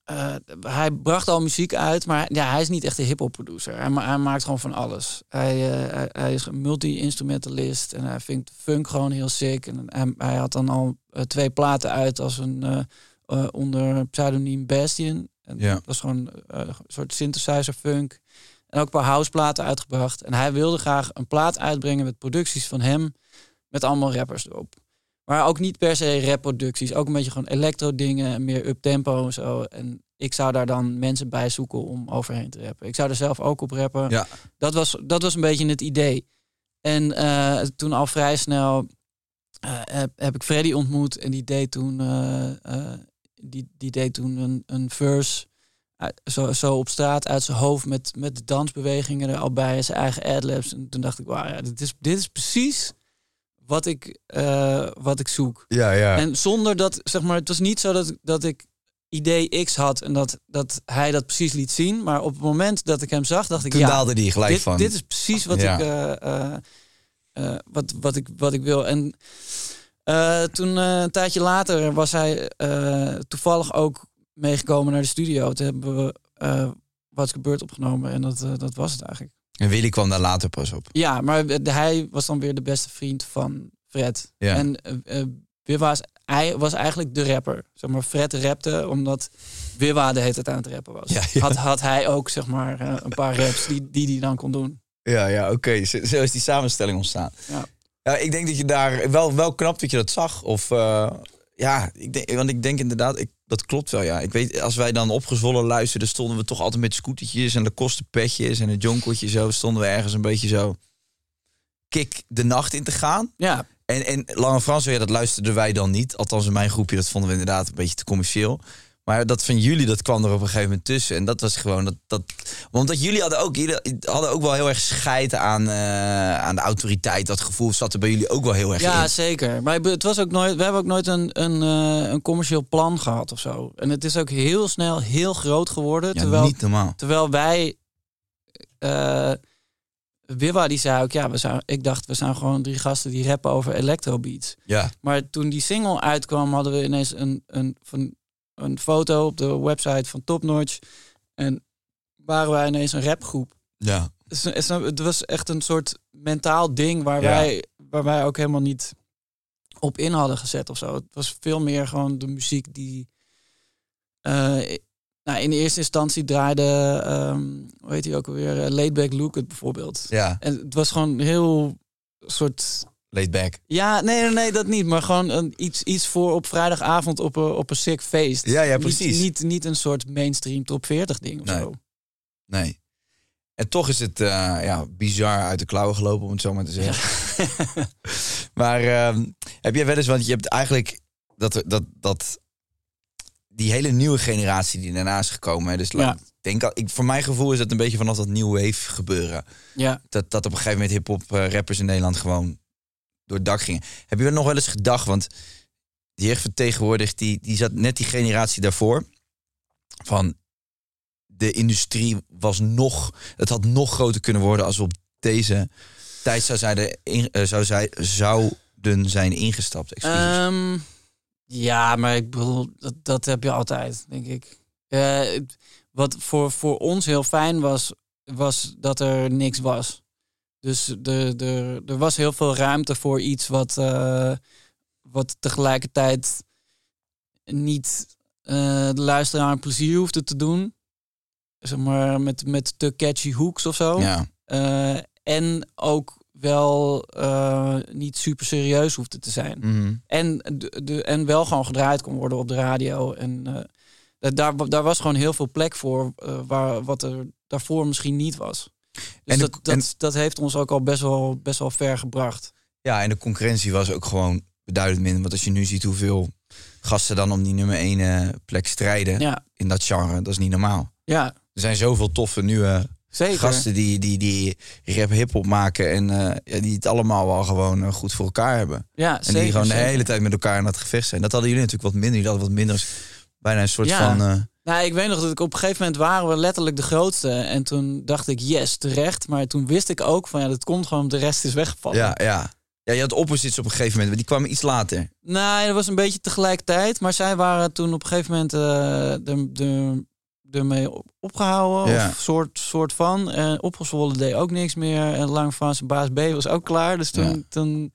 [SPEAKER 3] eh, hij bracht al muziek uit, maar ja, hij is niet echt een hip-hop producer. Hij, ma- hij maakt gewoon van alles. Hij, eh, hij, hij is een multi-instrumentalist en hij vindt funk gewoon heel sick. En hij, hij had dan al eh, twee platen uit als een onder pseudoniem Bastion. En
[SPEAKER 4] Ja.
[SPEAKER 3] Dat was gewoon een soort synthesizer funk. En ook een paar houseplaten uitgebracht. En hij wilde graag een plaat uitbrengen met producties van hem. Met allemaal rappers erop. Maar ook niet per se rapproducties. Ook een beetje gewoon electro dingen. Meer up-tempo en zo. En ik zou daar dan mensen bij zoeken om overheen te rappen. Ik zou er zelf ook op rappen.
[SPEAKER 4] Ja.
[SPEAKER 3] Dat, was, dat was een beetje het idee. En eh, toen al vrij snel eh, heb, heb ik Freddy ontmoet. En die deed toen, eh, die, die deed toen een, een verse zo, zo op straat uit zijn hoofd met, met de dansbewegingen er al bij zijn eigen adlibs. En toen dacht ik, wauw, ja, dit, is, dit is precies wat ik, eh, wat ik zoek.
[SPEAKER 4] ja, ja.
[SPEAKER 3] En zonder dat, zeg maar, het was niet zo dat, dat ik idee X had en dat, dat hij dat precies liet zien. Maar op het moment dat ik hem zag, dacht ik,
[SPEAKER 4] Toen
[SPEAKER 3] ja,
[SPEAKER 4] daalde die gelijk
[SPEAKER 3] dit,
[SPEAKER 4] van.
[SPEAKER 3] dit is precies wat,
[SPEAKER 4] Ja.
[SPEAKER 3] ik, eh, eh, wat, wat, ik, wat ik wil. En toen een tijdje later was hij toevallig ook meegekomen naar de studio. Toen hebben we Wat is gebeurd opgenomen en dat, dat was het eigenlijk.
[SPEAKER 4] En Willy kwam daar later pas op.
[SPEAKER 3] Ja, maar hij was dan weer de beste vriend van Fred.
[SPEAKER 4] Ja.
[SPEAKER 3] En eh, eh, Wibba was, hij was eigenlijk de rapper. Zeg maar, Fred rapte omdat Wibba de hele tijd aan het rappen was.
[SPEAKER 4] Ja, ja.
[SPEAKER 3] Had, had hij ook zeg maar eh, een paar raps die die, die dan kon doen.
[SPEAKER 4] Ja, ja, oké. Zo, zo is die samenstelling ontstaan.
[SPEAKER 3] Ja.
[SPEAKER 4] Ja, ik denk dat je daar wel, wel knap dat je dat zag. Of eh, ja, ik denk, want ik denk inderdaad, ik, dat klopt wel. Ja, ik weet, als wij dan opgezwollen luisterden, stonden we toch altijd met scootertjes en de kostenpetjes en een jonkeltje zo. Stonden we ergens een beetje zo kick de nacht in te gaan.
[SPEAKER 3] Ja,
[SPEAKER 4] En, en Lange Frans, ja, dat luisterden wij dan niet. Althans, in mijn groepje, dat vonden we inderdaad een beetje te commercieel. Maar dat van jullie, dat kwam er op een gegeven moment tussen. En dat was gewoon dat. dat omdat jullie hadden ook, jullie hadden ook wel heel erg scheid aan, eh, aan de autoriteit. Dat gevoel zat er bij jullie ook wel heel erg
[SPEAKER 3] ja
[SPEAKER 4] in.
[SPEAKER 3] zeker. Maar het was ook nooit, we hebben ook nooit een, een, eh, een commercieel plan gehad of zo. En het is ook heel snel heel groot geworden.
[SPEAKER 4] Ja,
[SPEAKER 3] terwijl,
[SPEAKER 4] niet normaal.
[SPEAKER 3] terwijl wij. eh Wibba die zei ook, ja, we zijn, ik dacht, we zijn gewoon drie gasten die rappen over electrobeats.
[SPEAKER 4] Ja,
[SPEAKER 3] Maar toen die single uitkwam, hadden we ineens een, een, van, een foto op de website van Top Notch. En waren wij ineens een rapgroep.
[SPEAKER 4] ja.
[SPEAKER 3] Dus het is- het was echt een soort mentaal ding waar,
[SPEAKER 4] Ja.
[SPEAKER 3] wij, waar wij ook helemaal niet op in hadden gezet of zo. Het was veel meer gewoon de muziek die... eh, nou, in de eerste instantie draaide, ehm, hoe heet hij ook alweer, uh, Laidback Look het bijvoorbeeld.
[SPEAKER 4] ja.
[SPEAKER 3] En het was gewoon heel soort
[SPEAKER 4] Laid back.
[SPEAKER 3] ja, nee, nee, nee, dat niet. Maar gewoon een, iets, iets voor op vrijdagavond op een, op een sick feest.
[SPEAKER 4] Ja, ja, precies.
[SPEAKER 3] Niet, niet, een soort mainstream top 40 ding of
[SPEAKER 4] Nee.
[SPEAKER 3] zo.
[SPEAKER 4] Nee. En toch is het eh, ja, bizar uit de klauwen gelopen, om het zo maar te zeggen. maar ehm, heb jij wel eens, want je hebt eigenlijk dat, dat, dat die hele nieuwe generatie die daarna is gekomen. Hè, dus
[SPEAKER 3] Ja.
[SPEAKER 4] laat- denk, al- ik, voor mijn gevoel is het een beetje vanaf dat new wave gebeuren.
[SPEAKER 3] Ja.
[SPEAKER 4] Dat, dat op een gegeven moment hip-hop eh, rappers in Nederland gewoon door dak gingen. Heb je er nog wel eens gedacht? Want die jeugd van tegenwoordig, die, die zat net die generatie daarvoor. Van de industrie was nog, het had nog groter kunnen worden als we op deze tijd zou, zijn in, eh, zou, zij, zouden zijn ingestapt.
[SPEAKER 3] Ehm, ja, maar ik bedoel, dat, dat heb je altijd, denk ik. Eh, wat voor, voor ons heel fijn was, was dat er niks was. Dus de, de, er was heel veel ruimte voor iets wat, eh, wat tegelijkertijd niet eh, de luisteraar een plezier hoefde te doen. Zeg maar met, met te catchy hooks of zo.
[SPEAKER 4] Ja.
[SPEAKER 3] Eh, en ook wel niet super serieus hoefde te zijn.
[SPEAKER 4] Mhm.
[SPEAKER 3] En, de, de, en wel gewoon gedraaid kon worden op de radio. En da- daar, daar was gewoon heel veel plek voor, waar, wat er daarvoor misschien niet was. Dus
[SPEAKER 4] En de-
[SPEAKER 3] dat, dat, dat heeft ons ook al best wel, best wel ver gebracht.
[SPEAKER 4] Ja, en de concurrentie was ook gewoon beduidend minder. Want als je nu ziet hoeveel gasten dan om die nummer 1 plek strijden
[SPEAKER 3] Ja,
[SPEAKER 4] in dat genre, dat is niet normaal.
[SPEAKER 3] ja
[SPEAKER 4] Er zijn zoveel toffe nieuwe
[SPEAKER 3] zeker.
[SPEAKER 4] gasten die, die, die rap hip-hop maken en eh, ja, die het allemaal wel gewoon eh, goed voor elkaar hebben.
[SPEAKER 3] Ja,
[SPEAKER 4] En
[SPEAKER 3] zeker,
[SPEAKER 4] die gewoon de
[SPEAKER 3] zeker.
[SPEAKER 4] hele tijd met elkaar in dat gevecht zijn. Dat hadden jullie natuurlijk wat minder. Jullie hadden wat minder, bijna een soort
[SPEAKER 3] Ja.
[SPEAKER 4] van...
[SPEAKER 3] Nou, ik weet nog dat ik op een gegeven moment waren we letterlijk de grootste. En toen dacht ik, yes, terecht. Maar toen wist ik ook van, ja, dat komt gewoon, de rest is weggevallen.
[SPEAKER 4] ja, ja. Ja, je had opposites op een gegeven moment, maar die kwamen iets later.
[SPEAKER 3] Nee, dat was een beetje tegelijkertijd. Maar zij waren toen op een gegeven moment eh de, de, ermee op- opgehouden.
[SPEAKER 4] Ja.
[SPEAKER 3] Of soort, soort van. En opgezwollen deed ook niks meer. En lang van zijn baas B was ook klaar. Dus toen,
[SPEAKER 4] Ja.
[SPEAKER 3] toen,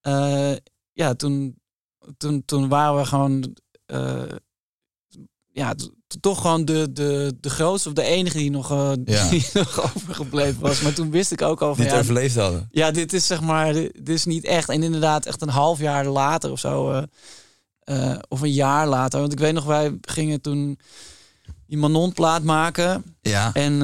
[SPEAKER 3] eh, ja, toen, toen, toen waren we gewoon... eh, ja, toch gewoon de, de, de grootste of de enige die nog, eh,
[SPEAKER 4] Ja.
[SPEAKER 3] die nog overgebleven was. Maar toen wist ik ook al van...
[SPEAKER 4] Die het
[SPEAKER 3] ja,
[SPEAKER 4] overleefd hadden.
[SPEAKER 3] ja, dit is zeg maar, dit, dit is niet echt. En inderdaad, echt een half jaar later of zo, eh, eh, of een jaar later. Want ik weet nog, wij gingen toen die Manon-plaat maken.
[SPEAKER 4] Ja.
[SPEAKER 3] En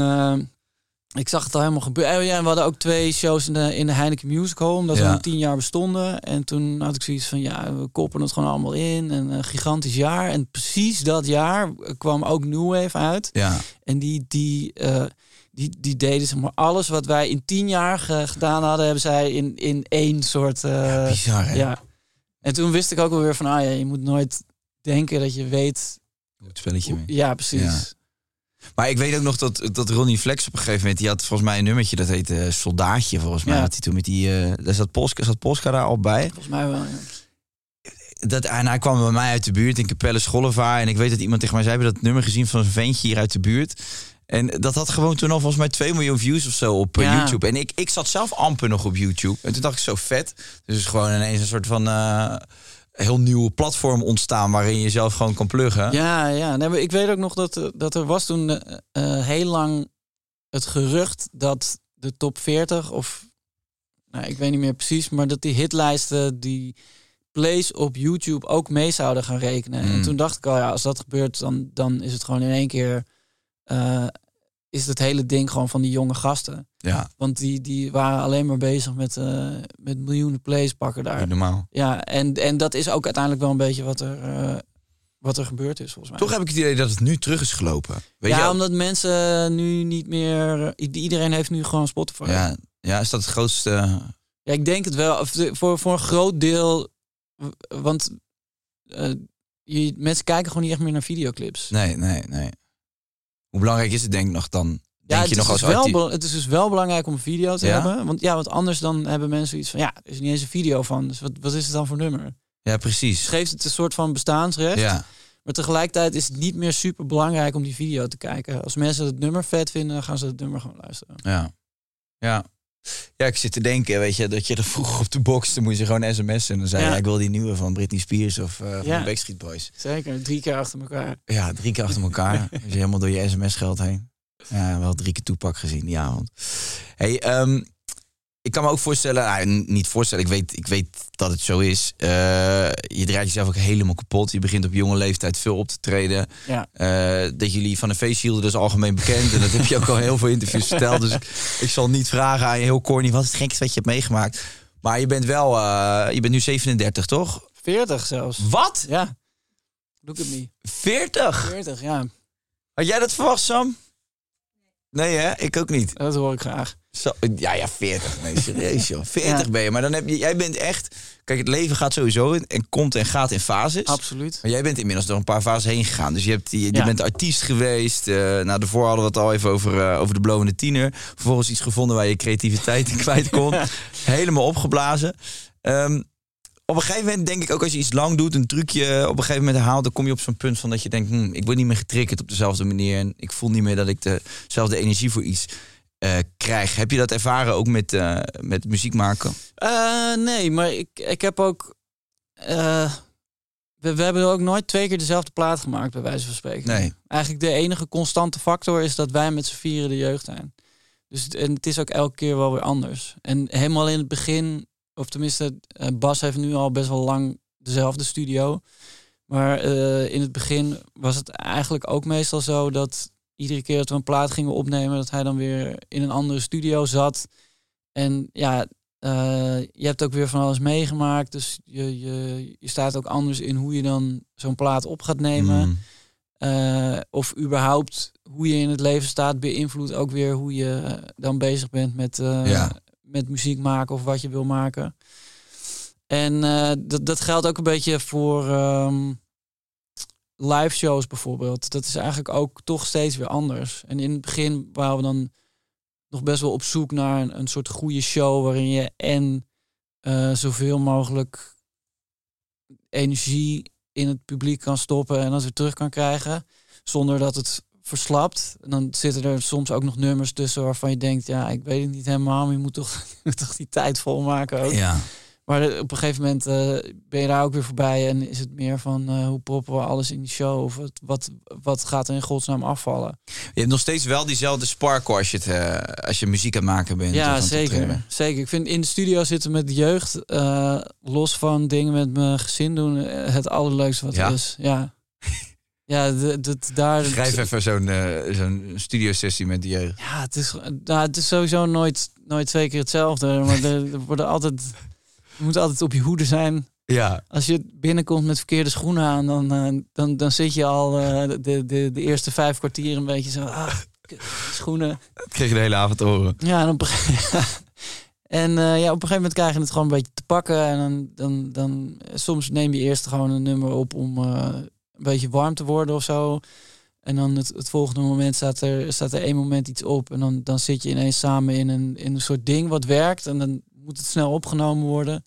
[SPEAKER 3] ik zag het al helemaal gebeuren. Oh ja, en we hadden ook twee shows in de, in de Heineken Music Hall, omdat
[SPEAKER 4] Ja.
[SPEAKER 3] we tien jaar bestonden. En toen had ik zoiets van, ja, we koppen het gewoon allemaal in. En een gigantisch jaar. En precies dat jaar kwam ook New Wave uit.
[SPEAKER 4] Ja.
[SPEAKER 3] En die, die, eh, die, die deden zeg maar alles wat wij in tien jaar ge- gedaan hadden, hebben zij in, in één soort. eh,
[SPEAKER 4] Bizar, hè?
[SPEAKER 3] ja. En toen wist ik ook alweer van, ah ja, je moet nooit denken dat je weet.
[SPEAKER 4] Goed spelletje mee.
[SPEAKER 3] Ja, precies.
[SPEAKER 4] Maar ik weet ook nog dat, dat Ronnie Flex op een gegeven moment... die had volgens mij een nummertje, dat heette eh, Soldaatje volgens mij.
[SPEAKER 3] Ja.
[SPEAKER 4] Had hij toen met die... eh daar zat Polska, zat Polska daar al bij.
[SPEAKER 3] Volgens mij wel. Ja.
[SPEAKER 4] Dat, en hij kwam bij mij uit de buurt in Capelle Schollevaar. En ik weet dat iemand tegen mij zei... we hebben dat nummer gezien van een ventje hier uit de buurt. En dat had gewoon toen al volgens mij 2 miljoen views of zo op eh,
[SPEAKER 3] Ja.
[SPEAKER 4] YouTube. En ik, ik zat zelf amper nog op YouTube. En toen dacht ik zo vet. Dus gewoon ineens een soort van... heel nieuwe platform ontstaan waarin je zelf gewoon kan pluggen.
[SPEAKER 3] Ja, ja. Nee, maar ik weet ook nog dat, er- dat er was toen eh, eh, heel lang het gerucht dat de top 40 of nou, ik weet niet meer precies, maar dat die hitlijsten die plays op YouTube ook mee zouden gaan rekenen.
[SPEAKER 4] Mm.
[SPEAKER 3] En toen dacht ik al, ja, als dat gebeurt, dan, dan is het gewoon in één keer eh, is het hele ding gewoon van die jonge gasten.
[SPEAKER 4] Ja,
[SPEAKER 3] Want die, die waren alleen maar bezig met, eh, met miljoenen plays pakken daar.
[SPEAKER 4] niet normaal.
[SPEAKER 3] Ja, en, en dat is ook uiteindelijk wel een beetje wat er, eh, wat er gebeurd is, volgens mij.
[SPEAKER 4] Toch heb ik het idee dat het nu terug is gelopen. Weet
[SPEAKER 3] ja,
[SPEAKER 4] je,
[SPEAKER 3] omdat mensen nu niet meer... Iedereen heeft nu gewoon Spotify.
[SPEAKER 4] ja, ja, is dat het grootste...
[SPEAKER 3] Ja, ik denk het wel. Voor, voor een groot deel... Want eh, je, mensen kijken gewoon niet echt meer naar videoclips.
[SPEAKER 4] Nee, nee, nee. Hoe belangrijk is het denk ik nog dan? Denk
[SPEAKER 3] ja,
[SPEAKER 4] je
[SPEAKER 3] het,
[SPEAKER 4] nog
[SPEAKER 3] is
[SPEAKER 4] als
[SPEAKER 3] dus wel, het is dus wel belangrijk om een video te
[SPEAKER 4] Ja?
[SPEAKER 3] hebben. Want, ja, want anders dan hebben mensen iets van... Ja, er is niet eens een video van. Dus wat, wat is het dan voor nummer?
[SPEAKER 4] Ja,
[SPEAKER 3] Dus
[SPEAKER 4] precies.
[SPEAKER 3] geeft het een soort van bestaansrecht.
[SPEAKER 4] Ja,
[SPEAKER 3] Maar tegelijkertijd is het niet meer super belangrijk om die video te kijken. Als mensen het nummer vet vinden, dan gaan ze het nummer gewoon luisteren.
[SPEAKER 4] ja. Ja. Ja, ik zit te denken, weet je, dat je er vroeger op de box, dan moest je gewoon sms'en. En dan zei je,
[SPEAKER 3] Ja.
[SPEAKER 4] ik wil die nieuwe van Britney Spears of eh, van
[SPEAKER 3] Ja.
[SPEAKER 4] de Backstreet Boys.
[SPEAKER 3] Zeker, drie keer achter elkaar.
[SPEAKER 4] Ja, drie keer achter elkaar. dus je helemaal door je sms-geld heen. Ja, wel drie keer toepak gezien die avond. Hey, ehm, ik kan me ook voorstellen, nou, niet voorstellen, ik weet, ik weet dat het zo is. Eh, je draait jezelf ook helemaal kapot. Je begint op jonge leeftijd veel op te treden.
[SPEAKER 3] Ja.
[SPEAKER 4] Eh, dat jullie van een feest hielden, dat is algemeen bekend. En dat heb je ook al heel veel interviews verteld. Dus ik, ik zal niet vragen aan je heel corny, wat is het gekste wat je hebt meegemaakt? Maar je bent wel, eh, je bent nu 37, toch?
[SPEAKER 3] 40 zelfs.
[SPEAKER 4] Wat?
[SPEAKER 3] Ja. Look at me.
[SPEAKER 4] 40?
[SPEAKER 3] 40, ja.
[SPEAKER 4] Had jij dat verwacht, Sam? Nee, hè? Ik ook niet.
[SPEAKER 3] Dat hoor ik graag.
[SPEAKER 4] Zo, ja, ja, 40. Nee, serieus, joh. 40 ben je. Maar dan heb je, jij bent echt... Kijk, het leven gaat sowieso in, en komt en gaat in fases.
[SPEAKER 3] Absoluut.
[SPEAKER 4] Maar jij bent inmiddels door een paar fases heen gegaan. Dus je, hebt, je, je
[SPEAKER 3] Ja.
[SPEAKER 4] bent artiest geweest. eh nou, daarvoor hadden we het al even over, eh, over de blowende tiener. Vervolgens iets gevonden waar je creativiteit in kwijt kon. Helemaal opgeblazen. Ehm, op een gegeven moment denk ik ook als je iets lang doet, een trucje op een gegeven moment haalt, dan kom je op zo'n punt van dat je denkt, hm, ik word niet meer getriggerd op dezelfde manier en ik voel niet meer dat ik dezelfde energie voor iets eh, krijg. Heb je dat ervaren ook met, eh, met muziek maken?
[SPEAKER 3] Eh, nee, maar ik, ik heb ook... we, we hebben ook nooit twee keer dezelfde plaat gemaakt, bij wijze van spreken.
[SPEAKER 4] Nee.
[SPEAKER 3] Eigenlijk de enige constante factor is dat wij met z'n vieren de jeugd zijn. Dus het, en het is ook elke keer wel weer anders. En helemaal in het begin, of tenminste, Bas heeft nu al best wel lang dezelfde studio. Maar in het begin was het eigenlijk ook meestal zo dat iedere keer dat we een plaat gingen opnemen, dat hij dan weer in een andere studio zat. En ja, eh, je hebt ook weer van alles meegemaakt. Dus je, je, je staat ook anders in hoe je dan zo'n plaat op gaat nemen.
[SPEAKER 4] Mm.
[SPEAKER 3] Eh, of überhaupt hoe je in het leven staat, beïnvloedt ook weer hoe je eh, dan bezig bent met,
[SPEAKER 4] Ja.
[SPEAKER 3] met muziek maken of wat je wil maken. En dat, dat geldt ook een beetje voor ehm, live shows bijvoorbeeld. Dat is eigenlijk ook toch steeds weer anders. En in het begin waren we dan nog best wel op zoek naar een, een soort goede show waarin je en eh, zoveel mogelijk energie in het publiek kan stoppen en dat weer terug kan krijgen. Zonder dat het verslapt. En dan zitten er soms ook nog nummers tussen waarvan je denkt, ja, ik weet het niet helemaal, maar je moet toch, toch die tijd volmaken ook.
[SPEAKER 4] Ja.
[SPEAKER 3] Maar eh, op een gegeven moment eh, ben je daar ook weer voorbij en is het meer van eh, hoe proppen we alles in die show of wat, wat, wat gaat er in godsnaam afvallen.
[SPEAKER 4] Je hebt nog steeds wel diezelfde sparkle als je, het, als je muziek aan het maken bent.
[SPEAKER 3] Ja, zeker. Zeker. Ik vind in de studio zitten met de jeugd, los van dingen met mijn gezin doen, het allerleukste wat
[SPEAKER 4] Ja?
[SPEAKER 3] er is. Ja. Ja, de- de- daar.
[SPEAKER 4] Schrijf even zo'n eh, zo'n studiosessie met die jeugd.
[SPEAKER 3] Ja, het is, nou, het is sowieso nooit, nooit twee keer hetzelfde. Maar er, er worden altijd, je moet altijd op je hoede zijn.
[SPEAKER 4] Ja.
[SPEAKER 3] Als je binnenkomt met verkeerde schoenen aan, dan, eh, dan, dan zit je al eh, de, de, de eerste vijf kwartier een beetje zo. Ah, schoenen.
[SPEAKER 4] Dat kreeg je de hele avond te horen.
[SPEAKER 3] Ja, en op, en eh, ja, op een gegeven moment krijg je het gewoon een beetje te pakken. En dan, dan, dan soms neem je eerst gewoon een nummer op om een beetje warm te worden of zo. En dan het, het volgende moment staat er, staat er één moment iets op. En dan, dan zit je ineens samen in een, in een soort ding wat werkt. En dan moet het snel opgenomen worden.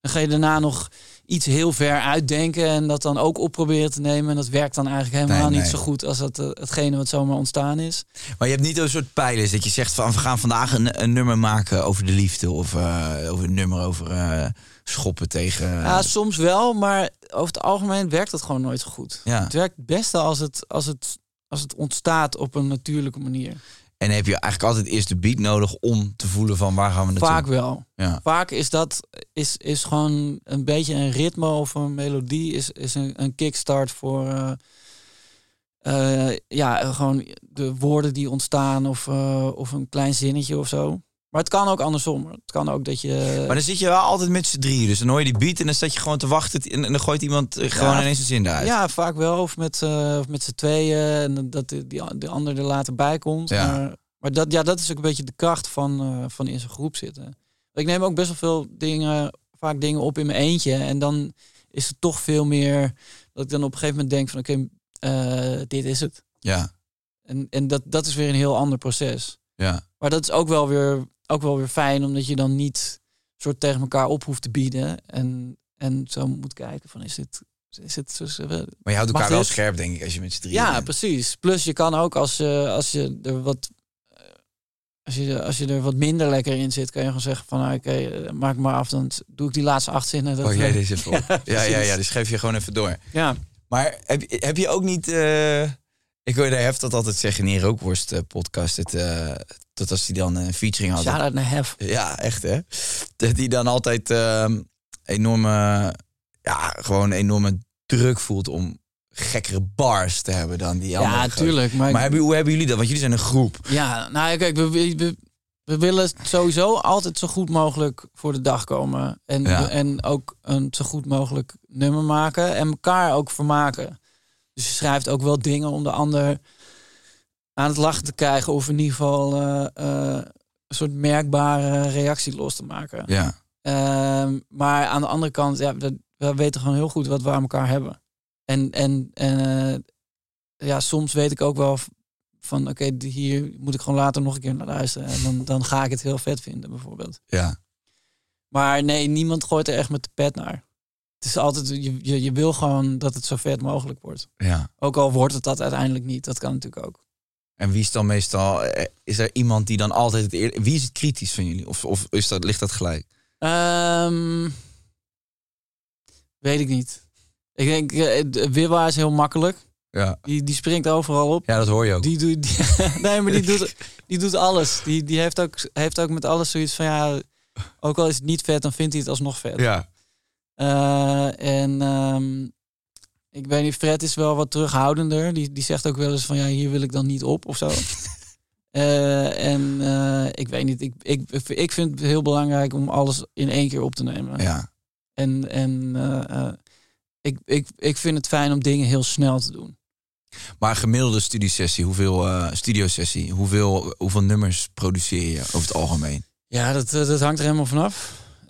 [SPEAKER 3] Dan ga je daarna nog iets heel ver uitdenken en dat dan ook op proberen te nemen. En dat werkt dan eigenlijk helemaal
[SPEAKER 4] Nee,
[SPEAKER 3] niet zo goed als dat, eh, hetgene wat zomaar ontstaan is.
[SPEAKER 4] Maar je hebt niet een soort pijlers dat je zegt van we gaan vandaag een, een nummer maken over de liefde. Of eh, over een nummer over eh, schoppen tegen...
[SPEAKER 3] Ja, soms wel, maar over het algemeen werkt het gewoon nooit zo goed.
[SPEAKER 4] Ja.
[SPEAKER 3] Het werkt het beste als het, als, het, als het ontstaat op een natuurlijke manier.
[SPEAKER 4] En heb je eigenlijk altijd eerst de beat nodig om te voelen van waar gaan we naartoe.
[SPEAKER 3] Vaak wel.
[SPEAKER 4] Ja.
[SPEAKER 3] Vaak is dat is, is gewoon een beetje een ritme of een melodie, is, is een, een kickstart voor eh, eh, ja, gewoon de woorden die ontstaan of, eh, of een klein zinnetje of zo. Maar het kan ook andersom. Het kan ook dat je.
[SPEAKER 4] Maar dan zit je wel altijd met z'n drieën. Dus dan hoor je die beat en dan staat je gewoon te wachten. En, dan gooit iemand eh, gewoon
[SPEAKER 3] Ja.
[SPEAKER 4] ineens een zin eruit.
[SPEAKER 3] Ja, vaak wel. Of met, eh, of met z'n tweeën. En dat de, die, de ander er later bij komt.
[SPEAKER 4] Ja.
[SPEAKER 3] Maar, maar dat, ja, dat is ook een beetje de kracht van, eh, van in zo'n groep zitten. Ik neem ook best wel veel dingen, vaak dingen op in mijn eentje. En dan is het toch veel meer dat ik dan op een gegeven moment denk van oké, dit is het.
[SPEAKER 4] Ja,
[SPEAKER 3] En, en dat, dat is weer een heel ander proces.
[SPEAKER 4] ja.
[SPEAKER 3] Maar dat is ook wel weer, ook wel weer fijn, omdat je dan niet soort tegen elkaar op hoeft te bieden. En, en zo moet kijken van is dit, is het zo,
[SPEAKER 4] Maar je houdt elkaar wel scherp, denk ik, als je met z'n drieën
[SPEAKER 3] Ja,
[SPEAKER 4] bent.
[SPEAKER 3] precies. Plus je kan ook als je, als je er wat. eh, Als je, als je er wat minder lekker in zit, kan je gewoon zeggen van nou, oké, eh, maak maar af, dan doe ik die laatste acht zinnen. Dat,
[SPEAKER 4] Oh, jij
[SPEAKER 3] eh,
[SPEAKER 4] deze.
[SPEAKER 3] Ja,
[SPEAKER 4] Ja, ja, ja, dus geef je gewoon even door.
[SPEAKER 3] ja.
[SPEAKER 4] Maar heb, je- heb je ook niet... eh, ik hoorde Hef dat altijd zeggen in die Rookworst eh, podcast. Het, eh, dat als hij dan een featuring had.
[SPEAKER 3] Shout out naar Hef.
[SPEAKER 4] Ja, echt hè. Dat hij dan altijd ehm, enorme... Ja, gewoon enorme druk voelt om gekkere bars te hebben dan die andere.
[SPEAKER 3] Ja, tuurlijk. Maar,
[SPEAKER 4] Maar hebben, hoe hebben jullie dat? Want jullie zijn een groep.
[SPEAKER 3] ja, nou kijk, we, we, we- we willen sowieso altijd zo goed mogelijk voor de dag komen. En,
[SPEAKER 4] Ja.
[SPEAKER 3] en ook een zo goed mogelijk nummer maken. En elkaar ook vermaken. Dus je schrijft ook wel dingen om de ander aan het lachen te krijgen. Of in ieder geval eh, eh, een soort merkbare reactie los te maken.
[SPEAKER 4] Ja.
[SPEAKER 3] Ehm, maar aan de andere kant, ja, we, we weten gewoon heel goed wat we aan elkaar hebben. En, en, en eh, ja, soms weet ik ook wel van, oké, hier moet ik gewoon later nog een keer naar luisteren. En dan, dan ga ik het heel vet vinden, bijvoorbeeld.
[SPEAKER 4] Ja.
[SPEAKER 3] Maar nee, niemand gooit er echt met de pet naar. Het is altijd, je, je, je wil gewoon dat het zo vet mogelijk wordt.
[SPEAKER 4] ja.
[SPEAKER 3] Ook al wordt het dat uiteindelijk niet. Dat kan natuurlijk ook.
[SPEAKER 4] En wie is dan meestal... eh, Is er iemand die dan altijd het eer... Wie is het kritisch van jullie? Of, of is dat, ligt dat gelijk?
[SPEAKER 3] Ehm, weet ik niet. Ik denk, uh, Wibba is heel makkelijk.
[SPEAKER 4] Ja.
[SPEAKER 3] Die, die springt overal op.
[SPEAKER 4] ja, dat hoor je ook.
[SPEAKER 3] Die doet, die- nee, maar die doet, die doet alles. Die, die heeft, ook, heeft ook met alles zoiets van ja, ook al is het niet vet, dan vindt hij het alsnog vet.
[SPEAKER 4] Ja.
[SPEAKER 3] Eh, en ehm, ik weet niet, Fred is wel wat terughoudender. Die, die zegt ook wel eens van ja, hier wil ik dan niet op of zo. Eh, en eh, ik weet niet, ik, ik, ik vind het heel belangrijk om alles in één keer op te nemen.
[SPEAKER 4] Ja.
[SPEAKER 3] En, en ik, ik, ik vind het fijn om dingen heel snel te doen.
[SPEAKER 4] Maar gemiddelde studiesessie, hoeveel studiosessie, hoeveel, hoeveel nummers produceer je over het algemeen?
[SPEAKER 3] Ja, dat, dat hangt er helemaal vanaf.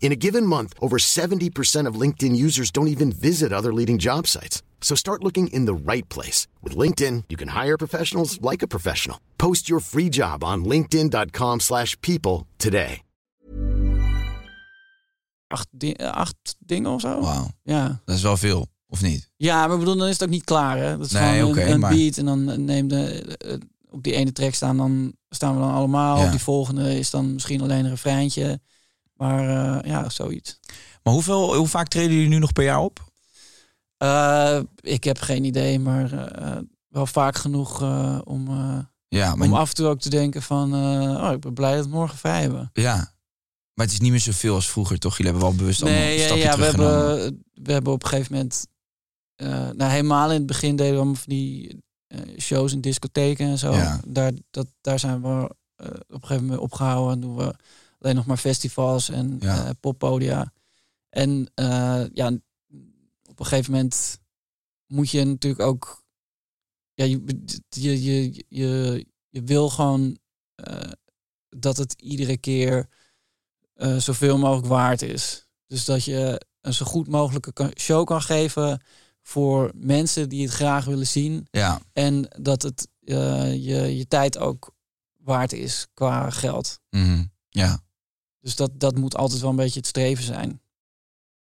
[SPEAKER 6] In a given month, over 70% of LinkedIn users don't even visit other leading job sites. So start looking in the right place. With LinkedIn, you can hire professionals like a professional. Post your free job on linkedin.com/people slash people today.
[SPEAKER 3] acht, di- eh, acht dingen of zo.
[SPEAKER 4] Wauw,
[SPEAKER 3] Ja.
[SPEAKER 4] dat is wel veel, of niet?
[SPEAKER 3] ja, maar ik bedoel, dan is het ook niet klaar. Hè? Dat is
[SPEAKER 4] Nee,
[SPEAKER 3] gewoon een, een
[SPEAKER 4] maar-
[SPEAKER 3] beat en dan neem de, eh, op die ene track staan, dan staan we dan allemaal.
[SPEAKER 4] Ja.
[SPEAKER 3] Op die volgende is dan misschien alleen een refreintje. Maar eh, ja, zoiets.
[SPEAKER 4] Maar hoeveel, hoe vaak treden jullie nu nog per jaar op?
[SPEAKER 3] Eh, ik heb geen idee, maar eh, wel vaak genoeg om,
[SPEAKER 4] Ja, maar,
[SPEAKER 3] om af en toe ook te denken van... oh, ik ben blij dat we morgen vrij hebben.
[SPEAKER 4] ja. maar het is niet meer zoveel als vroeger, toch? Jullie hebben wel bewust allemaal een
[SPEAKER 3] ja,
[SPEAKER 4] stapje
[SPEAKER 3] ja, we,
[SPEAKER 4] teruggenomen.
[SPEAKER 3] hebben, we hebben op een gegeven moment... nou, helemaal in het begin deden we allemaal van die shows in discotheken en zo.
[SPEAKER 4] Ja.
[SPEAKER 3] Daar, dat, daar zijn we op een gegeven moment opgehouden. En doen we alleen nog maar festivals en
[SPEAKER 4] Ja.
[SPEAKER 3] eh, poppodia. En eh, ja, op een gegeven moment moet je natuurlijk ook... Ja, je, je, je, je, je wil gewoon eh, dat het iedere keer zoveel mogelijk waard is. Dus dat je een zo goed mogelijke show kan geven voor mensen die het graag willen zien.
[SPEAKER 4] Ja,
[SPEAKER 3] En dat het je, je tijd ook waard is qua geld.
[SPEAKER 4] mhm. ja.
[SPEAKER 3] Dus dat, dat moet altijd wel een beetje het streven zijn.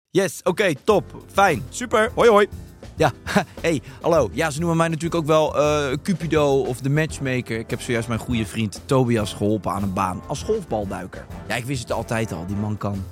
[SPEAKER 5] Yes, oké, top. Fijn. Super. Hoi, hoi. Ja, hey, hallo. Ja, ze noemen mij natuurlijk ook wel eh, Cupido of de matchmaker. Ik heb zojuist mijn goede vriend Tobias geholpen aan een baan als golfbalduiker. Ja, ik wist het altijd al. Die man kan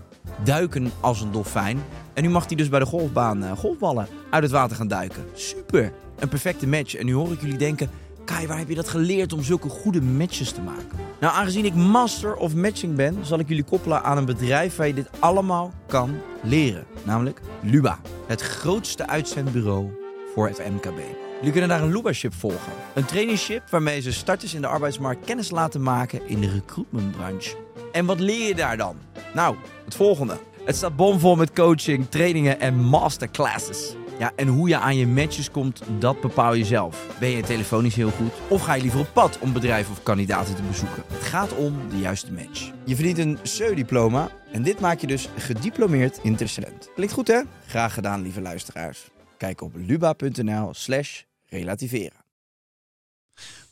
[SPEAKER 5] duiken als een dolfijn. En nu mag hij dus bij de golfbaan eh, golfballen uit het water gaan duiken. Super. Een perfecte match. En nu hoor ik jullie denken... Kai, waar heb je dat geleerd om zulke goede matches te maken? Nou, aangezien ik master of matching ben, zal ik jullie koppelen aan een bedrijf waar je dit allemaal kan leren. Namelijk Luba, het grootste uitzendbureau voor het MKB. Jullie kunnen daar een Luba-ship volgen. Een traineeship waarmee ze starters in de arbeidsmarkt kennis laten maken in de recruitmentbranche. En wat leer je daar dan? Nou, het volgende. Het staat bomvol met coaching, trainingen en masterclasses. Ja, en hoe je aan je matches komt, dat bepaal je zelf. Ben je telefonisch heel goed? Of ga je liever op pad om bedrijven of kandidaten te bezoeken? Het gaat om de juiste match. Je verdient een SEU-diploma en dit maakt je dus gediplomeerd intercellent. Klinkt goed hè? Graag gedaan, lieve luisteraars. Kijk op luba.nl slash relativeren.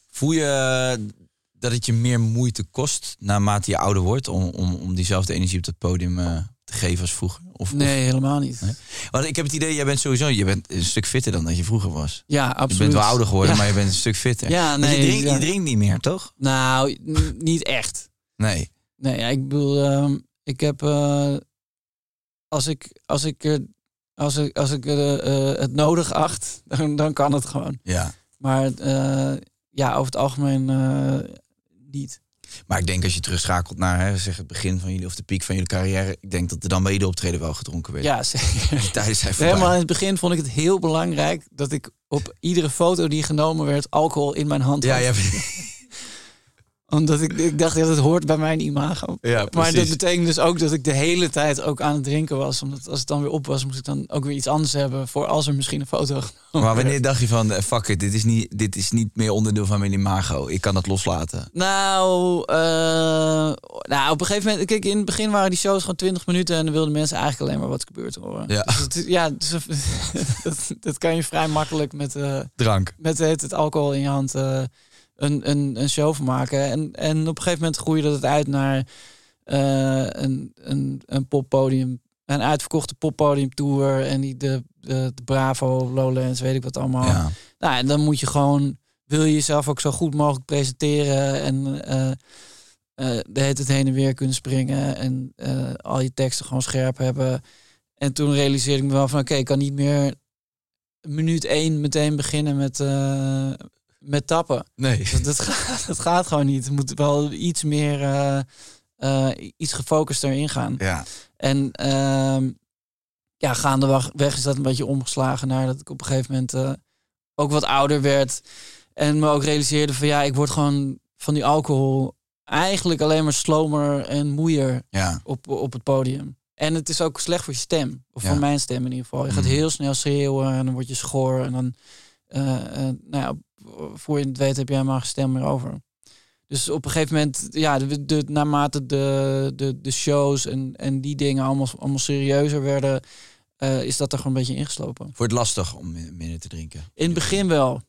[SPEAKER 4] Voel je dat het je meer moeite kost naarmate je ouder wordt om, om, om diezelfde energie op het podium eh, te geven als vroeger? Of,
[SPEAKER 3] Nee, helemaal niet.
[SPEAKER 4] Nee? want ik heb het idee, jij bent sowieso je bent een stuk fitter dan dat je vroeger was.
[SPEAKER 3] Ja, absoluut.
[SPEAKER 4] Je bent wel ouder geworden,
[SPEAKER 3] Ja.
[SPEAKER 4] maar je bent een stuk fitter.
[SPEAKER 3] Ja, nee.
[SPEAKER 4] je, drinkt,
[SPEAKER 3] ja.
[SPEAKER 4] je drinkt niet meer, toch?
[SPEAKER 3] Nou, niet echt.
[SPEAKER 4] Nee.
[SPEAKER 3] Nee, ja, ik bedoel, ehm, ik heb eh, als ik als ik als ik als ik eh, eh, het nodig acht, dan, dan kan het gewoon.
[SPEAKER 4] Ja.
[SPEAKER 3] Maar ja, over het algemeen niet.
[SPEAKER 4] Maar ik denk als je terugschakelt naar hè, zeg het begin van jullie of de piek van jullie carrière, ik denk dat er dan bij ieder optreden wel gedronken werd.
[SPEAKER 3] Ja, zeker.
[SPEAKER 4] Die tijden zijn voorbij.
[SPEAKER 3] Helemaal in het begin vond ik het heel belangrijk dat ik op iedere foto die genomen werd alcohol in mijn hand
[SPEAKER 4] Ja,
[SPEAKER 3] had.
[SPEAKER 4] ja,
[SPEAKER 3] Omdat ik, ik dacht dat het hoort bij mijn imago.
[SPEAKER 4] ja,
[SPEAKER 3] Maar dat betekent dus ook dat ik de hele tijd ook aan het drinken was. Omdat als het dan weer op was, moest ik dan ook weer iets anders hebben. Voor als er misschien een foto genomen
[SPEAKER 4] Maar wanneer dacht je van, eh, fuck it, dit is niet, dit is niet meer onderdeel van mijn imago. Ik kan dat loslaten.
[SPEAKER 3] Nou, eh, nou, op een gegeven moment... Kijk, in het begin waren die shows gewoon 20 minuten... en dan wilden mensen eigenlijk alleen maar wat gebeurt horen.
[SPEAKER 4] Ja.
[SPEAKER 3] Dus het, ja, dus, dat, dat kan je vrij makkelijk met, eh,
[SPEAKER 4] Drank.
[SPEAKER 3] met het, het alcohol in je hand... eh, een, een, een show van maken. En, en op een gegeven moment groeide het uit naar eh, een, een, een poppodium. Een uitverkochte poppodium tour. En die, de, de, de Bravo, Lowlands, weet ik wat allemaal.
[SPEAKER 4] Ja.
[SPEAKER 3] Nou, en dan moet je gewoon, wil je jezelf ook zo goed mogelijk presenteren en eh, de tijd heen en weer kunnen springen en al je teksten gewoon scherp hebben. En toen realiseerde ik me wel van, oké, ik kan niet meer minuut één meteen beginnen met, met tappen.
[SPEAKER 4] Nee.
[SPEAKER 3] Dat, dat, gaat, dat gaat gewoon niet. Het moet wel iets meer, eh, eh, iets gefocuster ingaan.
[SPEAKER 4] Ja.
[SPEAKER 3] En ehm ja, gaandeweg is dat een beetje omgeslagen naar dat ik op een gegeven moment eh, ook wat ouder werd. En me ook realiseerde van ja, ik word gewoon van die alcohol eigenlijk alleen maar slomer en moeier
[SPEAKER 4] Ja.
[SPEAKER 3] op, op het podium. En het is ook slecht voor je stem. Of
[SPEAKER 4] Ja.
[SPEAKER 3] voor mijn stem in ieder geval. Je gaat
[SPEAKER 4] Mhm.
[SPEAKER 3] heel snel schreeuwen en dan word je schor. En dan, nou ja, voor je het weet heb je helemaal geen stem meer over. Dus op een gegeven moment, ja, de, de, naarmate de, de, de shows en, en die dingen allemaal, allemaal serieuzer werden, eh, is dat er gewoon een beetje ingeslopen.
[SPEAKER 4] Wordt het lastig om min- minder te drinken?
[SPEAKER 3] In het begin wel.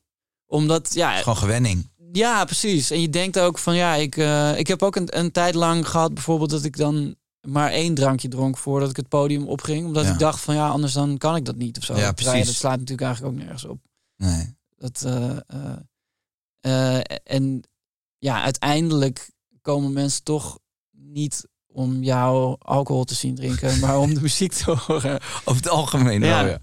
[SPEAKER 3] Omdat, ja,
[SPEAKER 4] Gewoon gewenning.
[SPEAKER 3] ja, precies. En je denkt ook van ja, ik, eh, ik heb ook een, een tijd lang gehad bijvoorbeeld dat ik dan maar één drankje dronk voordat ik het podium opging. Omdat
[SPEAKER 4] Ja.
[SPEAKER 3] ik dacht van ja, anders dan kan ik dat niet of zo.
[SPEAKER 4] Ja, precies.
[SPEAKER 3] Dat slaat natuurlijk eigenlijk ook nergens op.
[SPEAKER 4] Nee.
[SPEAKER 3] Dat, eh, eh, eh, en ja, uiteindelijk komen mensen toch niet om jou alcohol te zien drinken, maar om de muziek te horen.
[SPEAKER 4] Over het algemeen
[SPEAKER 3] Ja.
[SPEAKER 4] wel, ja.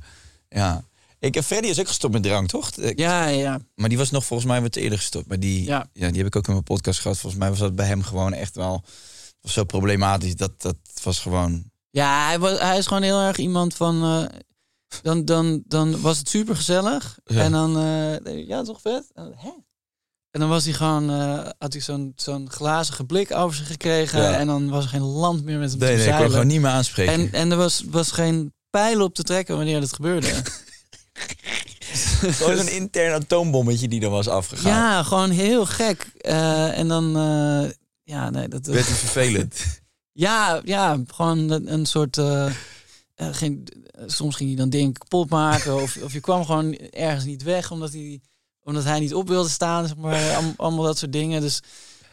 [SPEAKER 4] ja. Ik, heb Freddy is ook gestopt met drank, toch? Ik-
[SPEAKER 3] Ja, ja.
[SPEAKER 4] Maar die was nog volgens mij wat eerder gestopt. Maar die,
[SPEAKER 3] Ja.
[SPEAKER 4] ja. die heb ik ook in mijn podcast gehad. Volgens mij was dat bij hem gewoon echt wel was zo problematisch. Dat, dat was gewoon...
[SPEAKER 3] Ja, hij, was, hij is gewoon heel erg iemand van. Dan, dan, dan was het super gezellig.
[SPEAKER 4] Ja.
[SPEAKER 3] En dan. eh, ja, toch vet? En, hè? En dan was hij gewoon. eh, had hij zo'n zo'n glazige blik over zich gekregen.
[SPEAKER 4] Ja.
[SPEAKER 3] En dan was er geen land meer met hem
[SPEAKER 4] Nee,
[SPEAKER 3] te
[SPEAKER 4] nee, ik kon gewoon niet meer aanspreken.
[SPEAKER 3] En, en er was, was geen pijl op te trekken wanneer dat gebeurde.
[SPEAKER 4] Gewoon zo'n intern atoombommetje die er was afgegaan.
[SPEAKER 3] ja, gewoon heel gek. Eh, en dan. ja, nee, dat.
[SPEAKER 4] Werd hij vervelend.
[SPEAKER 3] Ja, ja, gewoon een, een soort. Geen, eh, soms ging hij dan dingen kapot maken. Of, of je kwam gewoon ergens niet weg omdat hij, omdat hij niet op wilde staan. Zeg maar, Allem- allemaal dat soort dingen. Dus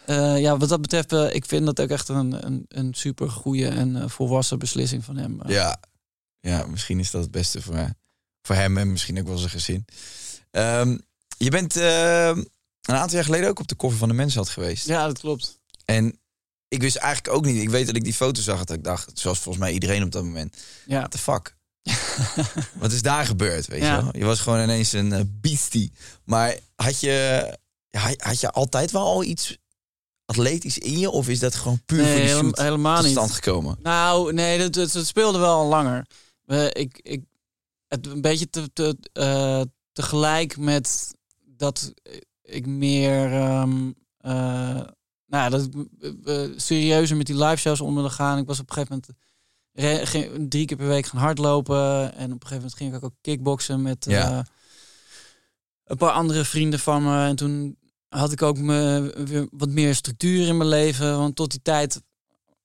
[SPEAKER 3] eh, ja, wat dat betreft, ik vind dat ook echt een, een, een super goede en volwassen beslissing van hem.
[SPEAKER 4] Ja. ja, misschien is dat het beste voor, voor hem en misschien ook wel zijn gezin. Ehm, je bent ehm, een aantal jaar geleden ook op de koffer van de mensen had geweest.
[SPEAKER 3] ja, dat klopt.
[SPEAKER 4] En ik wist eigenlijk ook niet. Ik weet dat ik die foto zag. Dat ik dacht, zoals volgens mij iedereen op dat moment.
[SPEAKER 3] Ja.
[SPEAKER 4] What the fuck? Wat is daar gebeurd, weet
[SPEAKER 3] Ja.
[SPEAKER 4] je wel? Je was gewoon ineens een eh, beastie. Maar had je, ja, had je altijd wel al iets atletisch in je? Of is dat gewoon puur
[SPEAKER 3] Nee,
[SPEAKER 4] voor die
[SPEAKER 3] helemaal-
[SPEAKER 4] shoot
[SPEAKER 3] helemaal
[SPEAKER 4] tot
[SPEAKER 3] niet.
[SPEAKER 4] stand gekomen?
[SPEAKER 3] Nou, nee, dat, dat, dat speelde wel al langer. Ik, ik, het een beetje te, te, eh, tegelijk met dat ik meer, ehm, eh, nou dat ik eh, eh, serieuzer met die live shows om wilde gaan. Ik was op een gegeven moment re- ging drie keer per week gaan hardlopen en op een gegeven moment ging ik ook kickboksen met eh,
[SPEAKER 4] Ja.
[SPEAKER 3] een paar andere vrienden van me. En toen had ik ook me, weer wat meer structuur in mijn leven, want tot die tijd,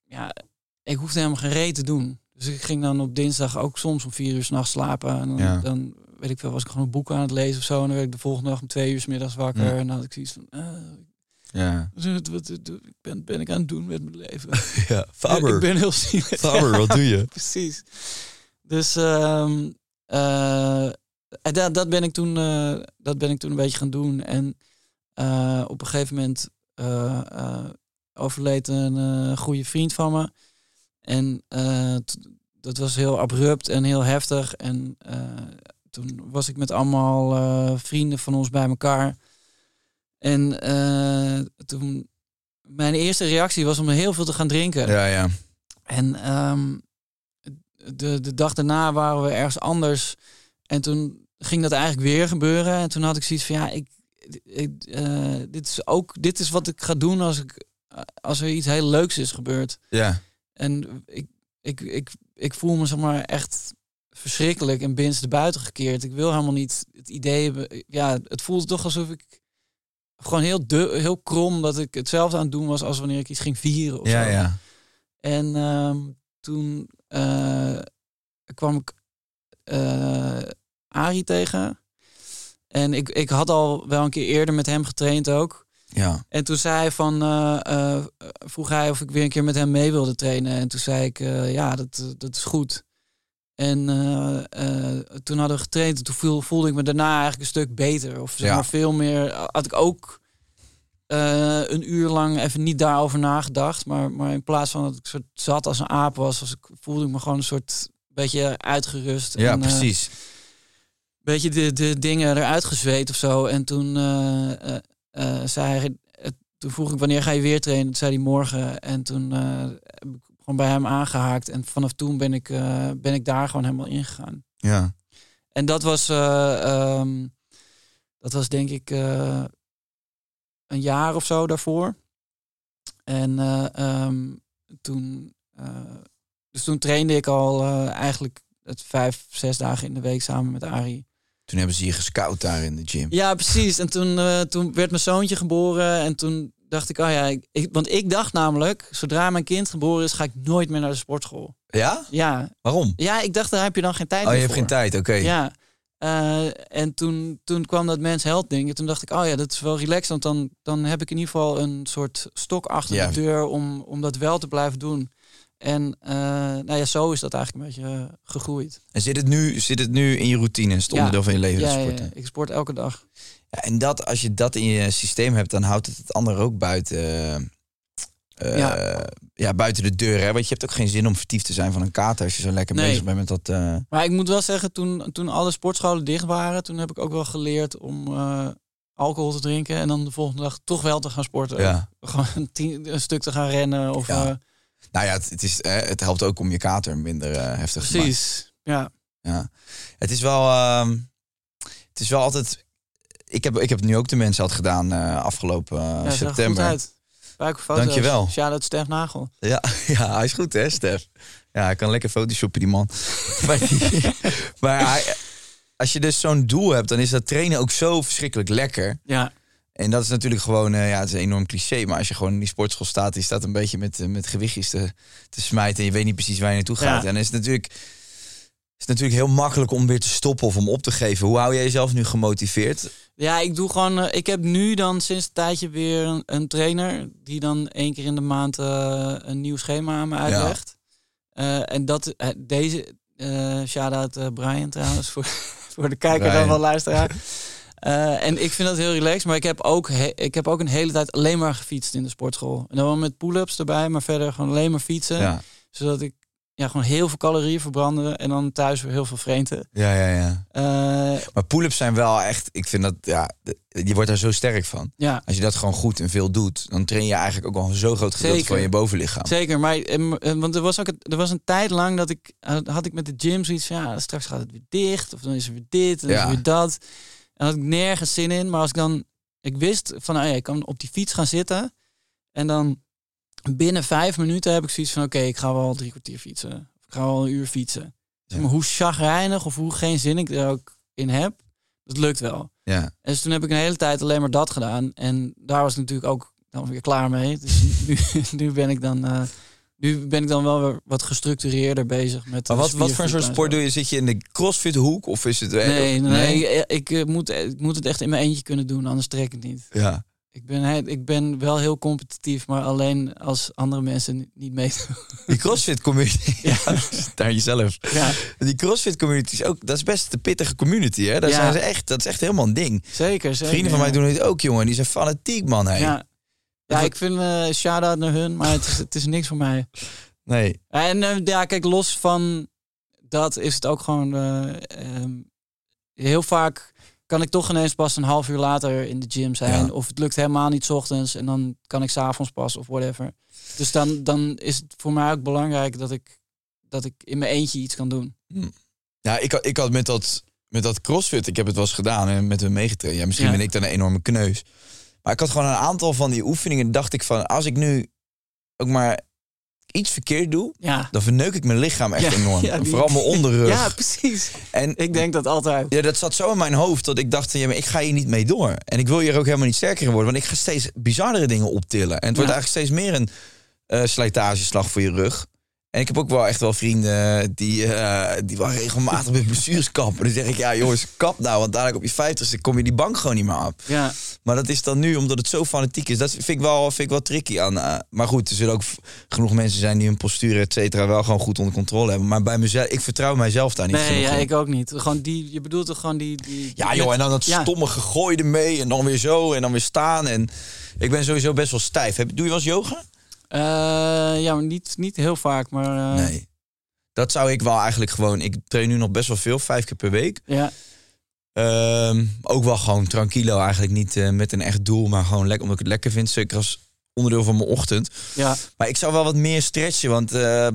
[SPEAKER 3] ja, ik hoefde helemaal geen reet te doen. Dus ik ging dan op dinsdag ook soms om vier uur s'nachts slapen. En dan,
[SPEAKER 4] Ja.
[SPEAKER 3] dan, weet ik veel, was ik gewoon een boek aan het lezen of zo. En dan werd ik de volgende dag om twee uur 's middags wakker.
[SPEAKER 4] Ja.
[SPEAKER 3] En dan had ik zoiets van, eh,
[SPEAKER 4] Ja.
[SPEAKER 3] wat, ben, ben ik aan het doen met mijn leven?
[SPEAKER 4] ja.
[SPEAKER 3] Ik ben heel zielig.
[SPEAKER 4] Faber, wat doe je?
[SPEAKER 3] Precies. Dus ehm, eh, dat, dat, ben ik toen, eh, dat ben ik toen een beetje gaan doen. En eh, op een gegeven moment overleed een goede vriend van me. En dat was heel abrupt en heel heftig. En toen was ik met allemaal vrienden van ons bij elkaar. En eh, toen, mijn eerste reactie was om heel veel te gaan drinken.
[SPEAKER 4] Ja, ja.
[SPEAKER 3] En ehm, de, de dag daarna waren we ergens anders. En toen ging dat eigenlijk weer gebeuren. En toen had ik zoiets van ja, ik, ik, eh, dit is ook dit is wat ik ga doen als ik als er iets heel leuks is gebeurd.
[SPEAKER 4] Ja.
[SPEAKER 3] En ik, ik, ik, ik voel me zeg maar echt verschrikkelijk en binnenste buiten gekeerd. Ik wil helemaal niet het idee hebben. Ja, het voelde toch alsof ik gewoon heel, de, heel krom dat ik hetzelfde aan het doen was als wanneer ik iets ging vieren. Of
[SPEAKER 4] Ja,
[SPEAKER 3] zo.
[SPEAKER 4] ja.
[SPEAKER 3] En ehm, toen eh, kwam ik eh Arie tegen. En ik, ik had al wel een keer eerder met hem getraind ook.
[SPEAKER 4] Ja.
[SPEAKER 3] En toen zei hij van, eh, vroeg hij of ik weer een keer met hem mee wilde trainen. En toen zei ik, ja, dat, dat is goed. En eh, eh, toen hadden we getraind. En toen voel- voelde ik me daarna eigenlijk een stuk beter. Of zeg
[SPEAKER 4] Ja.
[SPEAKER 3] maar veel meer. Had ik ook eh, een uur lang even niet daarover nagedacht. Maar, maar in plaats van dat ik soort zat als een aap was, was ik, voelde ik me gewoon een soort beetje uitgerust.
[SPEAKER 4] Ja,
[SPEAKER 3] en, eh,
[SPEAKER 4] precies.
[SPEAKER 3] beetje de, de dingen eruit gezweet of zo. En toen eh, eh, eh, zei hij, eh, toen vroeg ik wanneer ga je weer trainen? Toen zei hij morgen. En toen eh, heb ik gewoon bij hem aangehaakt. En vanaf toen ben ik, eh, ben ik daar gewoon helemaal ingegaan.
[SPEAKER 4] Ja.
[SPEAKER 3] En dat was, eh, ehm, dat was denk ik eh, een jaar of zo daarvoor. En eh, ehm, toen, dus toen trainde ik al eigenlijk het vijf, zes dagen in de week samen met Arie.
[SPEAKER 4] Toen hebben ze je gescout daar in de gym.
[SPEAKER 3] Ja, precies. En toen, toen werd mijn zoontje geboren. En toen dacht ik, oh ja, ik, ik- want ik dacht namelijk, zodra mijn kind geboren is, ga ik nooit meer naar de sportschool.
[SPEAKER 4] Ja?
[SPEAKER 3] Ja,
[SPEAKER 4] Waarom?
[SPEAKER 3] ja ik dacht, daar heb je dan geen tijd
[SPEAKER 4] Oh, je hebt geen
[SPEAKER 3] voor.
[SPEAKER 4] tijd, oké.
[SPEAKER 3] Ja. Eh, en toen, toen kwam dat mens held ding. En toen dacht ik, oh ja, dat is wel relaxed. Want dan, dan heb ik in ieder geval een soort stok achter
[SPEAKER 4] Ja.
[SPEAKER 3] de deur om, om dat wel te blijven doen. En eh, nou ja, zo is dat eigenlijk een beetje eh, gegroeid.
[SPEAKER 4] En zit het, nu, zit het nu in je routine? Is het
[SPEAKER 3] Ja.
[SPEAKER 4] onderdeel van je leven,
[SPEAKER 3] ja,
[SPEAKER 4] sporten?
[SPEAKER 3] ja, ik sport elke dag.
[SPEAKER 4] Ja, en dat, als je dat in je systeem hebt, dan houdt het het andere ook buiten, eh,
[SPEAKER 3] Ja.
[SPEAKER 4] ja. buiten de deur. Hè? Want je hebt ook geen zin om vertiefd te zijn van een kater als je zo lekker
[SPEAKER 3] Nee.
[SPEAKER 4] bezig bent met dat. eh,
[SPEAKER 3] Maar ik moet wel zeggen, toen, toen alle sportscholen dicht waren, toen heb ik ook wel geleerd om eh, alcohol te drinken. En dan de volgende dag toch wel te gaan sporten.
[SPEAKER 4] Ja.
[SPEAKER 3] Gewoon een, stuk te gaan rennen. Of,
[SPEAKER 4] Ja.
[SPEAKER 3] eh,
[SPEAKER 4] Nou ja, het, het, is, eh, het helpt ook om je kater minder eh, heftig te maken.
[SPEAKER 3] precies. Ja.
[SPEAKER 4] Ja. Het is wel, ehm, het is wel altijd. Ik heb, ik heb nu ook de mensen had gedaan eh, afgelopen eh,
[SPEAKER 3] Ja, er
[SPEAKER 4] september.
[SPEAKER 3] uit. Foto's.
[SPEAKER 4] Dankjewel.
[SPEAKER 3] Shout-out Stef Nagel.
[SPEAKER 4] Ja, ja, hij is goed hè, Stef. Ja, hij kan lekker photoshoppen, die man. maar hij, als je dus zo'n doel hebt, dan is dat trainen ook zo verschrikkelijk lekker.
[SPEAKER 3] Ja,
[SPEAKER 4] En dat is natuurlijk gewoon, eh, ja, het is een enorm cliché. Maar als je gewoon in die sportschool staat, die staat een beetje met, met gewichtjes te, te smijten. En je weet niet precies waar je naartoe gaat.
[SPEAKER 3] Ja.
[SPEAKER 4] En dan is het natuurlijk, is natuurlijk heel makkelijk om weer te stoppen of om op te geven. Hoe hou jij jezelf nu gemotiveerd?
[SPEAKER 3] ja ik doe gewoon. eh, ik heb nu dan sinds een tijdje weer een, een trainer die dan één keer in de maand eh, een nieuw schema aan me uitlegt. Eh, en dat deze shout-out Brian trouwens voor, voor de kijker
[SPEAKER 4] Brian.
[SPEAKER 3] dan wel luisteraar. En ik vind dat heel relaxed, maar ik heb, ook ik heb ook een hele tijd alleen maar gefietst in de sportschool. En dan wel met pull-ups erbij, maar verder gewoon alleen maar fietsen.
[SPEAKER 4] Ja,
[SPEAKER 3] Zodat ik ja, gewoon heel veel calorieën verbrandde en dan thuis weer heel veel vreten.
[SPEAKER 4] ja, ja. ja.
[SPEAKER 3] Eh,
[SPEAKER 4] Maar pull-ups zijn wel echt, ik vind dat, ja, je wordt daar zo sterk van.
[SPEAKER 3] ja,
[SPEAKER 4] Als je dat gewoon goed en veel doet, dan train je eigenlijk ook al zo groot gedeelte
[SPEAKER 3] Zeker.
[SPEAKER 4] van je bovenlichaam.
[SPEAKER 3] zeker. Maar want er was ook er was een tijd lang dat ik had ik met de gym zoiets van ja, straks gaat het weer dicht of dan is er weer dit en dan is
[SPEAKER 4] Ja.
[SPEAKER 3] er weer dat. En had ik nergens zin in. Maar als ik dan, ik wist van nou ja, ik kan op die fiets gaan zitten en dan binnen vijf minuten heb ik zoiets van oké, ik ga wel drie kwartier fietsen. Of ik ga wel een uur fietsen. Zeg maar, hoe chagrijnig of hoe geen zin ik er ook in heb, dat lukt wel.
[SPEAKER 4] Ja.
[SPEAKER 3] En dus toen heb ik een hele tijd alleen maar dat gedaan. En daar was ik natuurlijk ook dan weer klaar mee. Dus nu, nu ben ik dan. eh, nu ben ik dan wel weer wat gestructureerder bezig met.
[SPEAKER 4] Maar wat, wat voor een soort sport doe je? Zit je in de crossfit hoek of is het...
[SPEAKER 3] Nee, nee, nee. Ik, ik, moet, ik moet het echt in mijn eentje kunnen doen, anders trek ik het niet.
[SPEAKER 4] Ja.
[SPEAKER 3] Ik ben, ik ben wel heel competitief, maar alleen als andere mensen niet meedoen.
[SPEAKER 4] Die CrossFit community. ja, daar jezelf.
[SPEAKER 3] Ja,
[SPEAKER 4] Die CrossFit community is ook, dat is best een pittige community, hè? Daar
[SPEAKER 3] Ja.
[SPEAKER 4] zijn ze echt, dat is echt helemaal een ding.
[SPEAKER 3] zeker. zeker
[SPEAKER 4] Vrienden van mij doen het ook, jongen. Die zijn fanatiek, man. Hey.
[SPEAKER 3] Ja, ja ik vind eh shout-out naar hun, maar het is, het is niks voor mij.
[SPEAKER 4] Nee.
[SPEAKER 3] En eh, ja, kijk, los van dat is het ook gewoon eh, ehm, heel vaak kan ik toch ineens pas een half uur later in de gym zijn.
[SPEAKER 4] Ja.
[SPEAKER 3] Of het lukt helemaal niet 's ochtends en dan kan ik s'avonds pas of whatever. Dus dan, dan is het voor mij ook belangrijk dat ik, dat ik in mijn eentje iets kan doen.
[SPEAKER 4] Ja, ik, had- ik had met dat, met dat CrossFit, ik heb het wel eens gedaan en met hem meegetraind. Ja, misschien
[SPEAKER 3] Ja.
[SPEAKER 4] ben ik dan een enorme kneus. Maar ik had gewoon een aantal van die oefeningen. dacht ik van, als ik nu ook maar iets verkeerd doe,
[SPEAKER 3] Ja,
[SPEAKER 4] dan verneuk ik mijn lichaam echt
[SPEAKER 3] Ja,
[SPEAKER 4] enorm.
[SPEAKER 3] ja,
[SPEAKER 4] En
[SPEAKER 3] die-
[SPEAKER 4] Vooral mijn onderrug.
[SPEAKER 3] ja precies.
[SPEAKER 4] en
[SPEAKER 3] Ik denk dat altijd.
[SPEAKER 4] Ja, dat zat zo in mijn hoofd dat ik dacht, ja, maar ik ga hier niet mee door. En ik wil hier ook helemaal niet sterker in worden, want ik ga steeds bizardere dingen optillen. En het wordt eigenlijk steeds meer een eh, slijtageslag voor je rug. En ik heb ook wel echt wel vrienden die, eh, die wel regelmatig met blessures kappen. Dan zeg ik, ja jongens, kap nou, want dadelijk op je vijftigste kom je die bank gewoon niet meer op.
[SPEAKER 3] Ja,
[SPEAKER 4] Maar dat is dan nu, omdat het zo fanatiek is. Dat vind ik wel, vind ik wel tricky aan. maar goed, er zullen ook genoeg mensen zijn die hun postuur, et cetera, wel gewoon goed onder controle hebben. Maar bij mezelf, ik vertrouw mijzelf daar niet
[SPEAKER 3] nee, ja, ik ook niet. Gewoon die, je bedoelt toch gewoon die... die
[SPEAKER 4] Ja joh, en dan dat
[SPEAKER 3] Ja.
[SPEAKER 4] stomme gegooi ermee en dan weer zo en dan weer staan. En ik ben sowieso best wel stijf. Heb, doe je wel eens yoga?
[SPEAKER 3] Eh, ja, maar niet, niet heel vaak, maar... eh,
[SPEAKER 4] Nee. Dat zou ik wel eigenlijk gewoon... Ik train nu nog best wel veel, vijf keer per week.
[SPEAKER 3] Ja,
[SPEAKER 4] Ehm, ook wel gewoon tranquilo, eigenlijk niet eh, met een echt doel, maar gewoon lekker omdat ik het lekker vind. Zeker als onderdeel van mijn ochtend.
[SPEAKER 3] ja.
[SPEAKER 4] Maar ik zou wel wat meer stretchen, want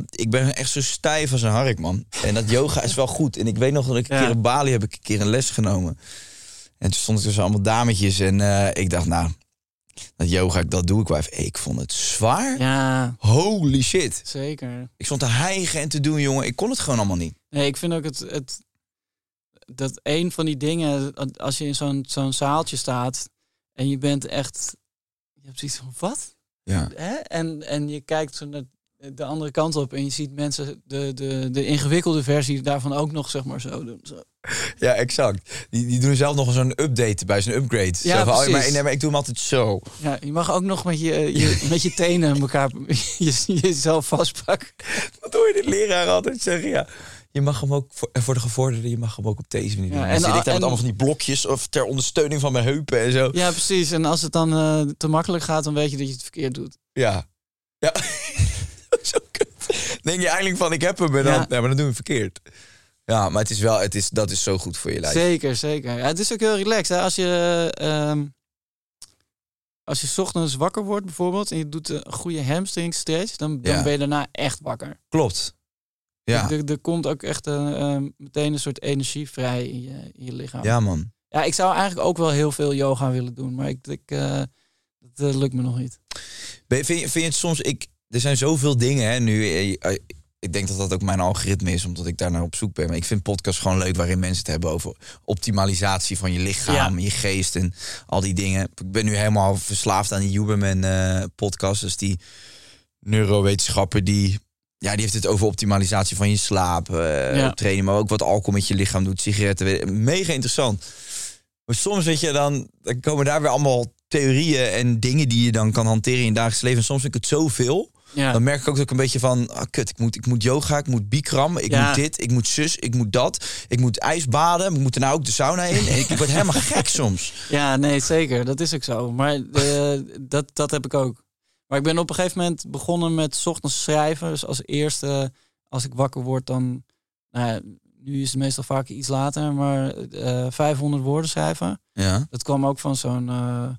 [SPEAKER 4] ik ben echt zo stijf als een hark, man. En dat yoga is wel goed. En ik weet nog dat ik een
[SPEAKER 3] Ja.
[SPEAKER 4] keer in Bali heb ik een keer een les genomen. En toen stond ik tussen allemaal dametjes en ik dacht, nou, dat yoga, dat doe ik wel even. Ik vond het zwaar.
[SPEAKER 3] ja,
[SPEAKER 4] Holy shit.
[SPEAKER 3] zeker.
[SPEAKER 4] Ik stond te hijgen en te doen, jongen. Ik kon het gewoon allemaal niet.
[SPEAKER 3] Nee, ik vind ook het, het dat een van die dingen, als je in zo'n zo'n zaaltje staat en je bent echt, je hebt zoiets van wat?
[SPEAKER 4] Ja.
[SPEAKER 3] Hè? En, en je kijkt zo naar de andere kant op en je ziet mensen de, de, de ingewikkelde versie daarvan ook nog zeg maar zo doen. Zo.
[SPEAKER 4] Ja, exact. Die, die doen zelf nog zo'n update bij, zo'n upgrade.
[SPEAKER 3] Ja,
[SPEAKER 4] oh,
[SPEAKER 3] precies.
[SPEAKER 4] maar, nee, maar ik doe hem altijd zo.
[SPEAKER 3] Ja, je mag ook nog met je, je, met je tenen elkaar je, jezelf vastpakken.
[SPEAKER 4] Wat hoor je de leraar altijd zeggen? Ja. Je mag hem ook, voor, voor de gevorderden, je mag hem ook op deze manier doen. En
[SPEAKER 3] en
[SPEAKER 4] dan zit ik daar met allemaal van die blokjes of ter ondersteuning van mijn heupen en zo.
[SPEAKER 3] Ja, precies. En als het dan eh, te makkelijk gaat, dan weet je dat je het verkeerd doet.
[SPEAKER 4] Ja. Ja. zo kut. Denk je eigenlijk van, ik heb hem, en dan,
[SPEAKER 3] Ja.
[SPEAKER 4] ja. maar dan doen we het verkeerd. Ja, maar het is wel, het is, dat is zo goed voor je lijf.
[SPEAKER 3] Zeker, zeker. Ja, het is ook heel relaxed. Hè? Als je, ehm, als je 's ochtends wakker wordt bijvoorbeeld en je doet een goede hamstring stretch, dan, dan
[SPEAKER 4] Ja.
[SPEAKER 3] ben je daarna echt wakker.
[SPEAKER 4] Klopt. Ja.
[SPEAKER 3] Er, er komt ook echt eh, ehm, meteen een soort energie vrij in je, in je lichaam.
[SPEAKER 4] ja, man.
[SPEAKER 3] Ja, ik zou eigenlijk ook wel heel veel yoga willen doen, maar ik, ik, eh, dat eh, lukt me nog niet.
[SPEAKER 4] Ben Vind je, vind je het soms, ik, er zijn zoveel dingen hè, nu. Ik denk dat dat ook mijn algoritme is, omdat ik daar naar op zoek ben. Maar ik vind podcasts gewoon leuk waarin mensen het hebben over optimalisatie van je lichaam, je geest en al die dingen. Ik ben nu helemaal verslaafd aan die Huberman eh podcast. Dus die neurowetenschapper die, ja, die heeft het over optimalisatie van je slaap, eh,
[SPEAKER 3] Ja.
[SPEAKER 4] trainen, maar ook wat alcohol met je lichaam doet, sigaretten. Mega interessant. Maar soms weet je dan, dan komen daar weer allemaal theorieën en dingen die je dan kan hanteren in je dagelijks leven. En soms vind ik het zoveel.
[SPEAKER 3] Ja,
[SPEAKER 4] Dan merk ik ook dat ik een beetje van, ah, kut, ik moet, ik moet yoga, ik moet bikram, ik
[SPEAKER 3] Ja.
[SPEAKER 4] moet dit, ik moet zus, ik moet dat. Ik moet ijsbaden, ik moet er nou ook de sauna in. En ik, ik word helemaal gek soms.
[SPEAKER 3] ja, nee, zeker. Dat is ook zo. Maar eh, dat, dat heb ik ook. Maar ik ben op een gegeven moment begonnen met 's ochtends schrijven. Dus als eerste, als ik wakker word, dan... Nou ja, nu is het meestal vaak iets later, maar eh 500 woorden schrijven.
[SPEAKER 4] Ja.
[SPEAKER 3] Dat kwam ook van zo'n... eh,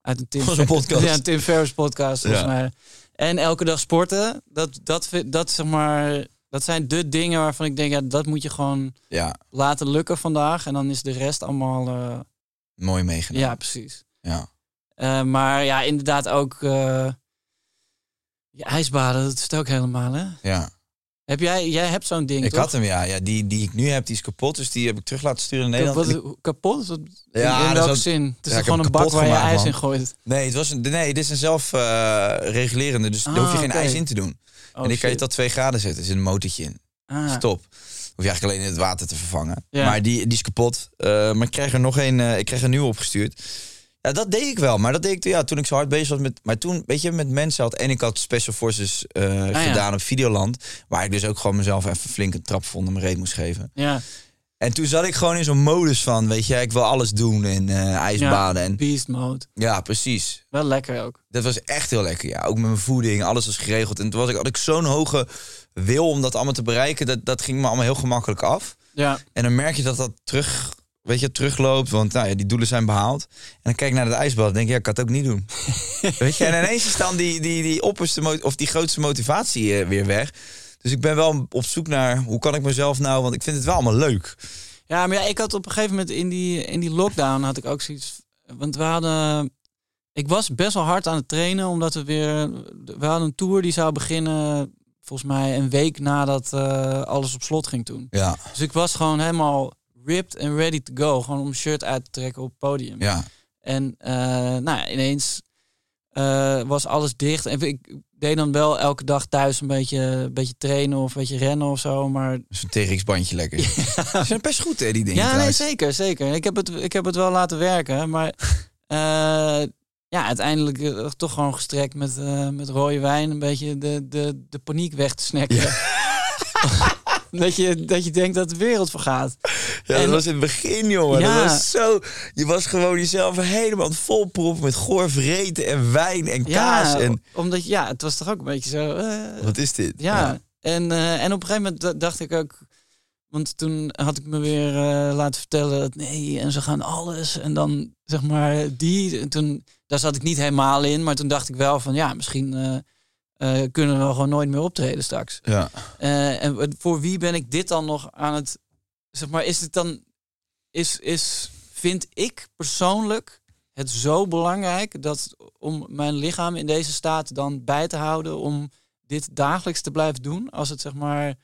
[SPEAKER 3] uit een Tim. Ja, een Tim Ferriss podcast, volgens
[SPEAKER 4] Ja.
[SPEAKER 3] mij. En elke dag sporten. Dat, dat, dat, zeg maar, dat zijn de dingen waarvan ik denk, ja, dat moet je gewoon
[SPEAKER 4] Ja,
[SPEAKER 3] laten lukken vandaag. En dan is de rest allemaal... eh,
[SPEAKER 4] mooi meegenomen.
[SPEAKER 3] ja, precies.
[SPEAKER 4] Ja.
[SPEAKER 3] Eh, maar ja, inderdaad ook... je ijsbaden, dat is het ook helemaal, hè?
[SPEAKER 4] ja.
[SPEAKER 3] Heb jij, jij hebt zo'n ding,
[SPEAKER 4] Ik
[SPEAKER 3] toch?
[SPEAKER 4] had hem, ja. ja die, die ik nu heb, die is kapot. Dus die heb ik terug laten sturen naar Nederland.
[SPEAKER 3] Wat,
[SPEAKER 4] En ik-
[SPEAKER 3] kapot? Wat-
[SPEAKER 4] Ja,
[SPEAKER 3] in
[SPEAKER 4] dat
[SPEAKER 3] welke
[SPEAKER 4] is-
[SPEAKER 3] zin? Het is
[SPEAKER 4] ja,
[SPEAKER 3] gewoon een bak waar je ijs
[SPEAKER 4] man.
[SPEAKER 3] in gooit?
[SPEAKER 4] Nee, het was een, nee, dit is een zelfregulerende. dus daar hoef je
[SPEAKER 3] Ah,
[SPEAKER 4] geen ijs in te doen.
[SPEAKER 3] Oh,
[SPEAKER 4] en die kan je tot 2 graden zetten. Er zit een motortje in.
[SPEAKER 3] Ah,
[SPEAKER 4] Stop. Hoef je eigenlijk alleen in het water te vervangen.
[SPEAKER 3] Ja.
[SPEAKER 4] Maar die, die is kapot. Eh, maar ik krijg er nog een. eh, ik krijg een nieuwe opgestuurd. Ja, dat deed ik wel. Maar dat deed ik ja, toen ik zo hard bezig was met. Maar toen, weet je, met mensen had. En ik had Special Forces eh,
[SPEAKER 3] Ah, ja.
[SPEAKER 4] gedaan op Videoland. Waar ik dus ook gewoon mezelf even flink een trap vond mijn reet moest geven.
[SPEAKER 3] Ja,
[SPEAKER 4] En toen zat ik gewoon in zo'n modus van, weet je, ik wil alles doen en eh ijsbaden. En,
[SPEAKER 3] beast mode.
[SPEAKER 4] ja, precies.
[SPEAKER 3] Wel lekker ook.
[SPEAKER 4] Dat was echt heel lekker, ja. Ook met mijn voeding, alles was geregeld. En toen was ik, had ik zo'n hoge wil om dat allemaal te bereiken. Dat, dat ging me allemaal heel gemakkelijk af.
[SPEAKER 3] Ja,
[SPEAKER 4] En dan merk je dat dat terug, weet je, terugloopt. Want nou ja, die doelen zijn behaald. En dan kijk ik naar het ijsbad en denk ik, ja, ik kan het ook niet doen. weet je, en ineens is dan die, die, die opperste, of die grootste motivatie eh, weer weg. Dus ik ben wel op zoek naar, hoe kan ik mezelf nou, want ik vind het wel allemaal leuk.
[SPEAKER 3] Ja, maar ja, ik had op een gegeven moment in die, in die lockdown had ik ook zoiets. Want we hadden. Ik was best wel hard aan het trainen, omdat we weer. We hadden een tour die zou beginnen. Volgens mij een week nadat eh, alles op slot ging toen.
[SPEAKER 4] Ja,
[SPEAKER 3] Dus ik was gewoon helemaal ripped en ready to go. Gewoon om shirt uit te trekken op het podium.
[SPEAKER 4] ja,
[SPEAKER 3] En eh, nou ja, ineens eh, was alles dicht. En ik deed dan wel elke dag thuis een beetje, een beetje trainen of een beetje rennen of zo. Maar
[SPEAKER 4] Zo'n TRX-bandje lekker. Ze zijn best goed, hè, die dingen.
[SPEAKER 3] ja, nee, zeker, zeker. Ik heb het, ik heb het wel laten werken, maar eh, ja, uiteindelijk toch gewoon gestrekt met, met rode wijn een beetje de, de, de paniek weg te snacken. dat, je, dat je denkt dat de wereld vergaat.
[SPEAKER 4] Ja,
[SPEAKER 3] En-
[SPEAKER 4] dat was in het begin, jongen.
[SPEAKER 3] Ja.
[SPEAKER 4] Dat was zo... Je was gewoon jezelf helemaal vol proppen met goor vreten en wijn en kaas.
[SPEAKER 3] Ja,
[SPEAKER 4] En
[SPEAKER 3] omdat ja, het was toch ook een beetje zo. eh,
[SPEAKER 4] wat is dit?
[SPEAKER 3] Ja, En, eh, en op een gegeven moment dacht ik ook... Want toen had ik me weer eh, laten vertellen dat nee, en ze gaan alles. En dan zeg maar die. En toen, daar zat ik niet helemaal in. Maar toen dacht ik wel van ja, misschien eh, kunnen we gewoon nooit meer optreden straks.
[SPEAKER 4] Ja.
[SPEAKER 3] Eh, en voor wie ben ik dit dan nog aan het... Zeg maar, is het dan... Is, is, vind ik persoonlijk het zo belangrijk dat om mijn lichaam in deze staat dan bij te houden om dit dagelijks te blijven doen? Als het zeg maar...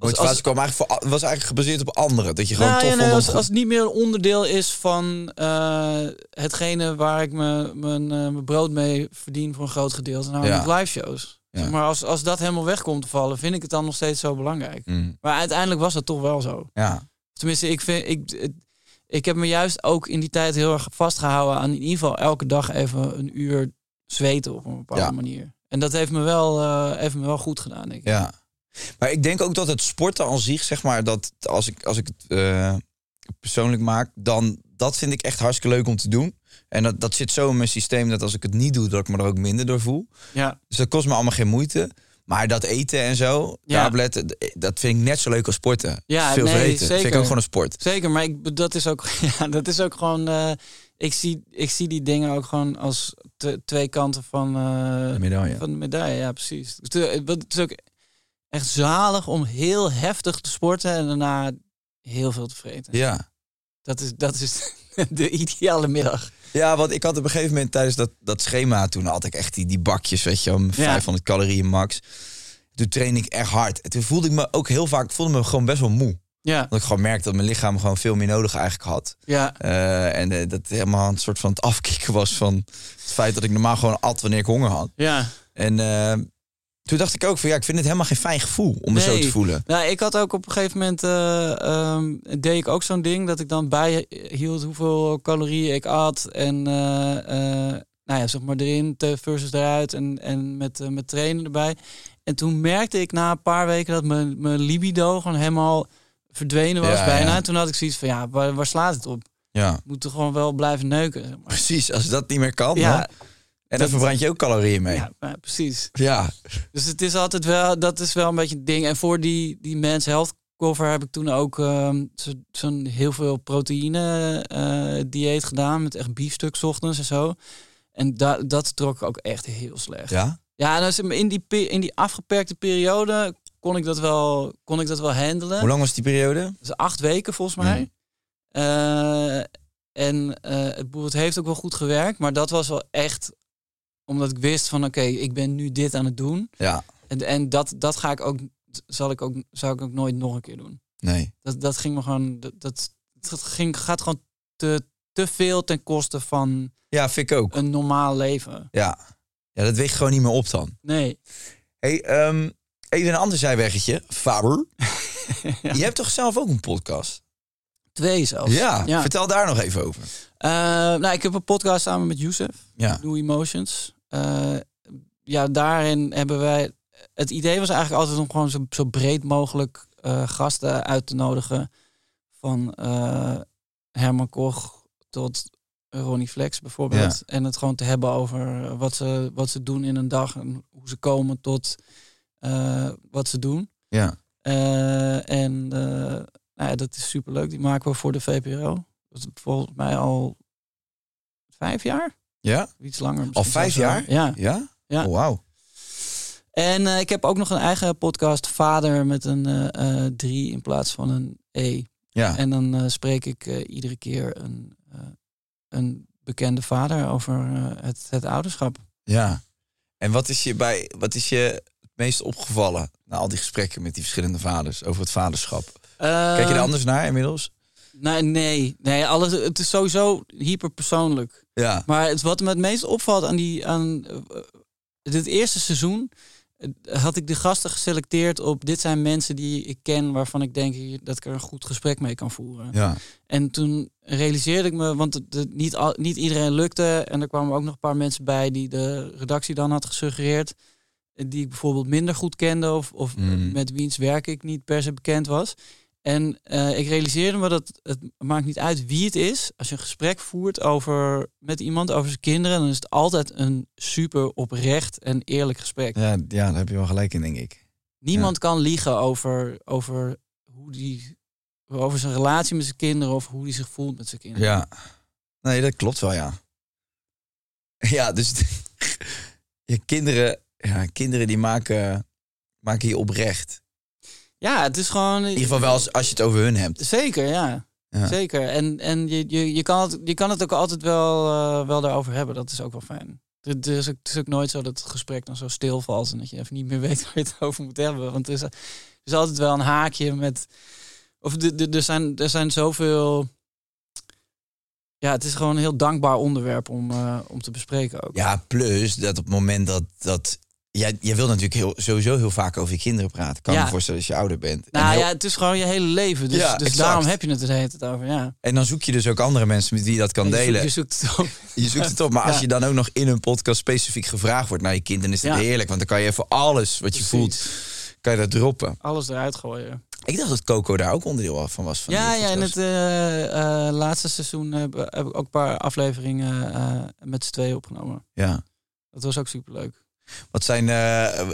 [SPEAKER 3] Als,
[SPEAKER 4] kwam eigenlijk voor, was eigenlijk gebaseerd op anderen. Dat je gewoon
[SPEAKER 3] nou,
[SPEAKER 4] tof
[SPEAKER 3] ja, nee, als, als het niet meer een onderdeel is van eh, hetgene waar ik mijn, eh, mijn brood mee verdien voor een groot gedeelte, namelijk
[SPEAKER 4] Ja.
[SPEAKER 3] live shows.
[SPEAKER 4] Ja.
[SPEAKER 3] Maar als, als dat helemaal weg komt te vallen, vind ik het dan nog steeds zo belangrijk.
[SPEAKER 4] Mm,
[SPEAKER 3] Maar uiteindelijk was dat toch wel zo.
[SPEAKER 4] ja.
[SPEAKER 3] Tenminste, ik, vind, ik, ik heb me juist ook in die tijd heel erg vastgehouden aan in ieder geval elke dag even een uur zweten op een bepaalde
[SPEAKER 4] Ja.
[SPEAKER 3] manier. En dat heeft me wel, eh, heeft me wel goed gedaan, denk ik.
[SPEAKER 4] Ja. Maar ik denk ook dat het sporten aan zich, zeg maar, dat als ik, als ik het eh, persoonlijk maak, dan dat vind ik echt hartstikke leuk om te doen. En dat, dat zit zo in mijn systeem dat als ik het niet doe, dat ik me er ook minder door voel.
[SPEAKER 3] Ja,
[SPEAKER 4] Dus dat kost me allemaal geen moeite. Maar dat eten en zo,
[SPEAKER 3] Ja.
[SPEAKER 4] tabletten, dat vind ik net zo leuk als sporten.
[SPEAKER 3] Ja,
[SPEAKER 4] Veel
[SPEAKER 3] nee,
[SPEAKER 4] vreten. Vind ik
[SPEAKER 3] zeker.
[SPEAKER 4] ook gewoon een sport.
[SPEAKER 3] zeker. Maar ik, dat, is ook, ja, dat is ook gewoon... eh, ik, zie, ik zie die dingen ook gewoon als te- twee kanten van, eh,
[SPEAKER 4] De medaille.
[SPEAKER 3] van de medaille. Ja, precies. Het is ook echt zalig om heel heftig te sporten en daarna heel veel te vreten.
[SPEAKER 4] Ja.
[SPEAKER 3] Dat is, dat is de ideale middag.
[SPEAKER 4] Ja, want ik had op een gegeven moment tijdens dat, dat schema... toen had ik echt die, die bakjes, weet je, om
[SPEAKER 3] Ja.
[SPEAKER 4] 500 calorieën max. Toen trainde ik echt hard. En toen voelde ik me ook heel vaak... voelde me gewoon best wel moe.
[SPEAKER 3] Ja,
[SPEAKER 4] Dat ik gewoon merkte dat mijn lichaam gewoon veel meer nodig eigenlijk had.
[SPEAKER 3] ja,
[SPEAKER 4] Eh, en eh, dat helemaal een soort van het afkicken was van het feit dat ik normaal gewoon at wanneer ik honger had.
[SPEAKER 3] ja.
[SPEAKER 4] En eh, toen dacht ik ook van ja, ik vind het helemaal geen fijn gevoel om me zo te voelen.
[SPEAKER 3] Nou, ik had ook op een gegeven moment eh, ehm, deed ik ook zo'n ding dat ik dan bijhield hoeveel calorieën ik at en eh, eh, nou ja, zeg maar erin te- versus eruit en, en met, met trainen erbij. En toen merkte ik na een paar weken dat mijn, mijn libido gewoon helemaal verdwenen was
[SPEAKER 4] Ja,
[SPEAKER 3] bijna.
[SPEAKER 4] ja.
[SPEAKER 3] En toen had ik zoiets van ja, waar, waar slaat het op?
[SPEAKER 4] Ja,
[SPEAKER 3] moet toch gewoon wel blijven neuken. zeg maar.
[SPEAKER 4] precies. Als dat niet meer kan,
[SPEAKER 3] Ja,
[SPEAKER 4] dan- en dan verbrand je ook calorieën mee.
[SPEAKER 3] ja, precies.
[SPEAKER 4] Ja,
[SPEAKER 3] Dus het is altijd wel, dat is wel een beetje het ding. En voor die, die Men's Health cover heb ik toen ook ehm, zo- zo'n heel veel proteïne eh, dieet gedaan. Met echt biefstuk ochtends en zo. En da dat trok ook echt heel slecht.
[SPEAKER 4] ja.
[SPEAKER 3] Ja, en dus in die, in die afgeperkte periode kon ik dat wel, kon ik dat wel handelen.
[SPEAKER 4] Hoe lang was die periode?
[SPEAKER 3] Dus acht weken volgens mij.
[SPEAKER 4] Mm.
[SPEAKER 3] Eh, en eh, het, het heeft ook wel goed gewerkt. Maar dat was wel echt omdat ik wist van oké, ik ben nu dit aan het doen.
[SPEAKER 4] Ja,
[SPEAKER 3] En, en dat, dat ga ik ook, zal ik ook, zou ik ook nooit nog een keer doen.
[SPEAKER 4] nee.
[SPEAKER 3] Dat, dat ging me gewoon, dat, dat, dat ging, gaat gewoon te, te veel ten koste van
[SPEAKER 4] Ja, vind ik ook.
[SPEAKER 3] een normaal leven.
[SPEAKER 4] Ja. ja, dat weegt gewoon niet meer op dan.
[SPEAKER 3] Nee.
[SPEAKER 4] Hey, ehm, even een ander zijweggetje. Faber. Je hebt toch zelf ook een podcast?
[SPEAKER 3] Twee zelfs.
[SPEAKER 4] Ja,
[SPEAKER 3] ja.
[SPEAKER 4] vertel daar nog even over.
[SPEAKER 3] Eh, nou, ik heb een podcast samen met Youssef.
[SPEAKER 4] Ja.
[SPEAKER 3] New Emotions. Eh, ja, daarin hebben wij... Het idee was eigenlijk altijd om gewoon zo, zo breed mogelijk eh, gasten uit te nodigen. Van eh, Herman Koch tot Ronnie Flex bijvoorbeeld. En het gewoon te hebben over wat ze, wat ze doen in een dag. En hoe ze komen tot wat ze doen.
[SPEAKER 4] Ja.
[SPEAKER 3] En nou ja, dat is superleuk. Die maken we voor de VPRO. Dat is volgens mij al vijf jaar.
[SPEAKER 4] Ja?
[SPEAKER 3] Iets langer.
[SPEAKER 4] Al vijf jaar?
[SPEAKER 3] wel. Ja.
[SPEAKER 4] Ja?
[SPEAKER 3] Ja.
[SPEAKER 4] Oh, wauw.
[SPEAKER 3] En eh, ik heb ook nog een eigen podcast, Vader, met een eh, eh, drie in plaats van een E.
[SPEAKER 4] Ja.
[SPEAKER 3] En dan spreek ik iedere keer een, een bekende vader over het, het ouderschap.
[SPEAKER 4] ja. En wat is je bij wat is je het meest opgevallen na al die gesprekken met die verschillende vaders over het vaderschap? Kijk je er anders naar inmiddels?
[SPEAKER 3] Nee, nee, nee alles, het is sowieso hyperpersoonlijk.
[SPEAKER 4] Ja.
[SPEAKER 3] Maar het, wat me het meest opvalt aan die, aan, eh, dit eerste seizoen eh, had ik de gasten geselecteerd op dit zijn mensen die ik ken waarvan ik denk dat ik er een goed gesprek mee kan voeren.
[SPEAKER 4] Ja.
[SPEAKER 3] En toen realiseerde ik me, want het- het- niet, al, niet iedereen lukte. En er kwamen ook nog een paar mensen bij die de redactie dan had gesuggereerd. eh, Die ik bijvoorbeeld minder goed kende of, of
[SPEAKER 4] Mm.
[SPEAKER 3] met wiens werk ik niet per se bekend was. En eh, ik realiseerde me dat het maakt niet uit wie het is. Als je een gesprek voert over, met iemand over zijn kinderen, dan is het altijd een super oprecht en eerlijk gesprek.
[SPEAKER 4] Ja, ja, daar heb je wel gelijk in, denk ik.
[SPEAKER 3] Niemand kan liegen over, over hoe die over zijn relatie met zijn kinderen of hoe hij zich voelt met zijn kinderen.
[SPEAKER 4] Ja. Nee, dat klopt wel, ja. Ja, dus je kinderen, ja, kinderen die maken, maken je oprecht.
[SPEAKER 3] Ja, het is gewoon.
[SPEAKER 4] In ieder geval wel als, als je het over hun hebt.
[SPEAKER 3] Zeker, ja.
[SPEAKER 4] Ja.
[SPEAKER 3] Zeker. En, en je, je, je, kan het, je kan het ook altijd wel, eh, wel daarover hebben. Dat is ook wel fijn. Het is, ook, het is ook nooit zo dat het gesprek dan zo stilvalt en dat je even niet meer weet waar je het over moet hebben. Want er is, er is altijd wel een haakje met. Of de, de, er, zijn, er zijn zoveel. Ja, het is gewoon een heel dankbaar onderwerp om, eh, om te bespreken ook.
[SPEAKER 4] Ja, plus dat op het moment dat... dat jij, jij wil natuurlijk heel, sowieso heel vaak over je kinderen praten. Kan
[SPEAKER 3] Ja.
[SPEAKER 4] je me voorstellen als je ouder bent. En,
[SPEAKER 3] Nou
[SPEAKER 4] heel-
[SPEAKER 3] ja, het is gewoon je hele leven. Dus,
[SPEAKER 4] Ja,
[SPEAKER 3] dus daarom heb je het er tijd over. Ja.
[SPEAKER 4] en dan zoek je dus ook andere mensen met wie je dat kan
[SPEAKER 3] Je zoekt-
[SPEAKER 4] delen.
[SPEAKER 3] Je zoekt het op.
[SPEAKER 4] Je zoekt het op. Maar als je dan ook nog in een podcast specifiek gevraagd wordt naar je kind, dan is dat heerlijk. Want dan kan je voor alles wat je
[SPEAKER 3] Precies.
[SPEAKER 4] voelt, kan je dat droppen.
[SPEAKER 3] Alles eruit gooien.
[SPEAKER 4] Ik dacht dat Coco daar ook onderdeel van was. Van
[SPEAKER 3] Ja,
[SPEAKER 4] die
[SPEAKER 3] ja, in het eh, eh, laatste seizoen heb, heb ik ook een paar afleveringen eh, met z'n tweeën opgenomen.
[SPEAKER 4] Ja.
[SPEAKER 3] Dat was ook superleuk.
[SPEAKER 4] Wat zijn, eh,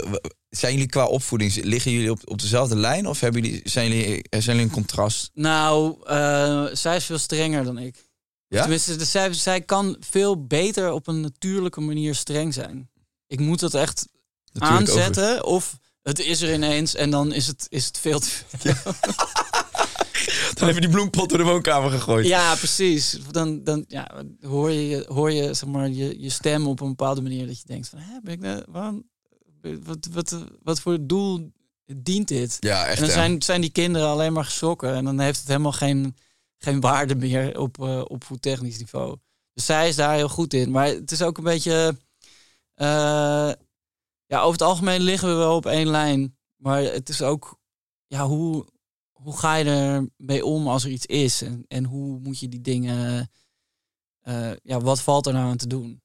[SPEAKER 4] zijn jullie qua opvoeding, liggen jullie op, op dezelfde lijn? Of hebben jullie, zijn, jullie, zijn jullie een contrast?
[SPEAKER 3] Nou, eh, zij is veel strenger dan ik.
[SPEAKER 4] Ja?
[SPEAKER 3] Tenminste, de, zij, zij kan veel beter op een natuurlijke manier streng zijn. Ik moet dat echt
[SPEAKER 4] Natuurlijk
[SPEAKER 3] aanzetten of het is er ineens en dan is het, is het veel te veel.
[SPEAKER 4] Dan heb je die bloempot door de woonkamer gegooid.
[SPEAKER 3] Ja, precies. Dan, dan ja, hoor je, hoor je, zeg maar, je, je stem op een bepaalde manier dat je denkt van, hè, ben ik nou, waarom, wat, wat, wat voor doel dient dit?
[SPEAKER 4] Ja, echt.
[SPEAKER 3] en dan
[SPEAKER 4] hè?
[SPEAKER 3] zijn, zijn die kinderen alleen maar geschrokken en dan heeft het helemaal geen, geen waarde meer op, eh op technisch niveau. Dus zij is daar heel goed in. Maar het is ook een beetje, eh, ja, over het algemeen liggen we wel op één lijn. Maar het is ook, ja, hoe, hoe ga je er mee om als er iets is? En, en hoe moet je die dingen, eh, ja, wat valt er nou aan te doen?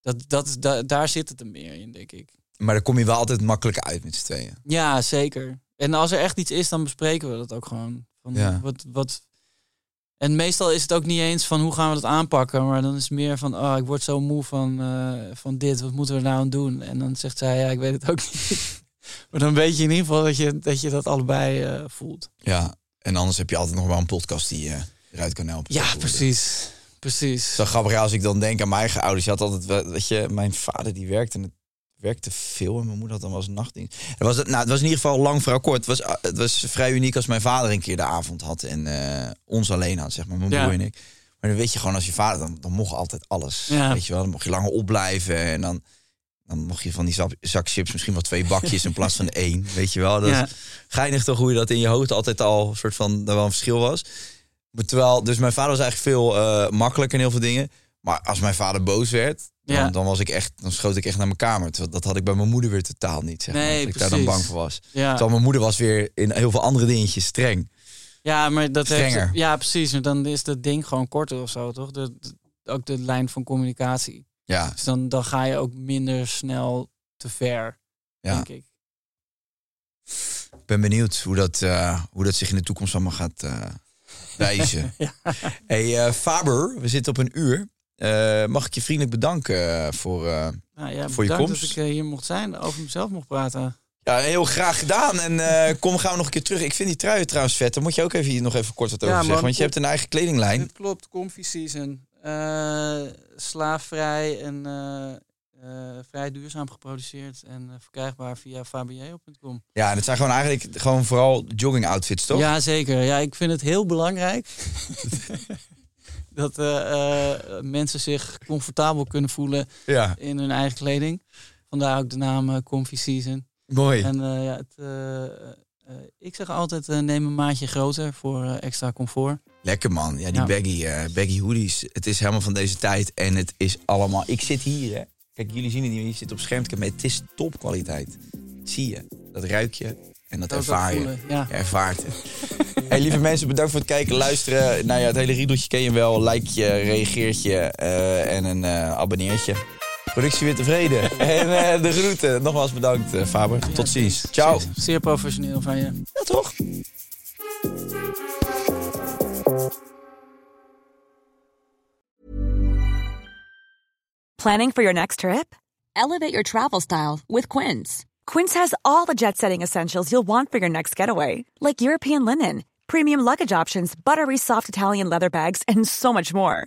[SPEAKER 3] Dat, dat, da, daar zit het er meer in, denk ik.
[SPEAKER 4] Maar dan kom je wel altijd makkelijk uit met z'n tweeën.
[SPEAKER 3] Ja, zeker. En als er echt iets is, dan bespreken we dat ook gewoon. Van
[SPEAKER 4] Ja.
[SPEAKER 3] wat, wat... En meestal is het ook niet eens van hoe gaan we dat aanpakken, maar dan is het meer van, oh, ik word zo moe van, eh, van dit, wat moeten we nou aan doen? En dan zegt zij, ja, ik weet het ook niet. maar dan weet je in ieder geval dat je dat, je dat allebei eh, voelt.
[SPEAKER 4] Ja. En anders heb je altijd nog wel een podcast die je eruit kan helpen.
[SPEAKER 3] Ja, precies. Precies.
[SPEAKER 4] Zo grappig als ik dan denk aan mijn eigen ouders. Je had altijd, wel- weet je, mijn vader die werkte en het werkte veel en mijn moeder had dan wel eens nachtdienst. Het was, nou, het was in ieder geval lang voor kort. Het was, het was vrij uniek als mijn vader een keer de avond had en eh, ons alleen had, zeg maar, mijn
[SPEAKER 3] Ja.
[SPEAKER 4] broer en ik. Maar dan weet je gewoon als je vader, dan, dan mocht altijd alles.
[SPEAKER 3] Ja.
[SPEAKER 4] Weet je wel, dan mocht je langer opblijven en dan, dan mocht je van die zak, chips misschien wel twee bakjes in plaats van één. Weet je wel, dat
[SPEAKER 3] Ja.
[SPEAKER 4] geinig toch hoe je dat in je hoofd altijd al een soort van, daar wel een verschil was. Maar terwijl, dus mijn vader was eigenlijk veel eh, makkelijker in heel veel dingen. Maar als mijn vader boos werd, dan,
[SPEAKER 3] Ja.
[SPEAKER 4] dan was ik echt, dan schoot ik echt naar mijn kamer. Terwijl Dat had ik bij mijn moeder weer totaal niet. Zeg maar,
[SPEAKER 3] Nee,
[SPEAKER 4] dat ik daar dan bang voor was.
[SPEAKER 3] Ja.
[SPEAKER 4] Terwijl mijn moeder was weer in heel veel andere dingetjes streng.
[SPEAKER 3] Ja, maar dat
[SPEAKER 4] Strenger.
[SPEAKER 3] heeft, ja, precies. En dan is dat ding gewoon korter of zo, toch? De- ook de lijn van communicatie.
[SPEAKER 4] Ja,
[SPEAKER 3] Dus dan, dan ga je ook minder snel te ver,
[SPEAKER 4] ja.
[SPEAKER 3] denk ik.
[SPEAKER 4] Ik ben benieuwd hoe dat, eh, hoe dat zich in de toekomst allemaal gaat eh, wijzen.
[SPEAKER 3] Ja.
[SPEAKER 4] Hey eh, Faber, we zitten op een uur. Mag ik je vriendelijk bedanken voor...
[SPEAKER 3] Nou ja,
[SPEAKER 4] Voor je komst.
[SPEAKER 3] dat ik hier mocht zijn, over mezelf mocht praten.
[SPEAKER 4] ja, heel graag gedaan. En kom, gaan we nog een keer terug. Ik vind die truien trouwens vet. Daar moet je ook even hier nog even kort wat over
[SPEAKER 3] Ja,
[SPEAKER 4] zeggen. Want je hebt een eigen kledinglijn.
[SPEAKER 3] Dit klopt, Comfy Season. Eh, slaafvrij en eh, eh, vrij duurzaam geproduceerd en verkrijgbaar via fabieo.com.
[SPEAKER 4] Ja, en het zijn gewoon eigenlijk gewoon vooral jogging outfits, toch?
[SPEAKER 3] Ja, zeker. Ja, ik vind het heel belangrijk dat mensen zich comfortabel kunnen voelen
[SPEAKER 4] Ja,
[SPEAKER 3] in hun eigen kleding. Vandaar ook de naam Comfy Season.
[SPEAKER 4] mooi.
[SPEAKER 3] En ja, het, eh, ik zeg altijd eh, neem een maatje groter voor eh, extra comfort.
[SPEAKER 4] Lekker man. Ja, die
[SPEAKER 3] Ja.
[SPEAKER 4] baggy, baggy hoodies. Het is helemaal van deze tijd. En het is allemaal... Ik zit hier, hè. Kijk, jullie zien het niet, je zit op scherm te kijken, maar het is topkwaliteit. Zie je, dat ruik je en dat
[SPEAKER 3] Dat
[SPEAKER 4] ervaar je.
[SPEAKER 3] ja.
[SPEAKER 4] Je ervaart het. hey, lieve mensen, bedankt voor het kijken, luisteren. Nou ja, het hele riedeltje ken je wel. Like je, reageert je en een abonneertje. Productie weer tevreden. en eh, de groeten. Nogmaals bedankt, eh, Faber. Tot ziens. Ciao.
[SPEAKER 3] Zeer, zeer professioneel van je.
[SPEAKER 4] Ja, toch?
[SPEAKER 7] Planning for your next trip?
[SPEAKER 8] Elevate your travel style with Quince.
[SPEAKER 7] Quince has all the jet setting essentials you'll want for your next getaway, like European linen, premium luggage options, buttery soft Italian leather bags, and so much more.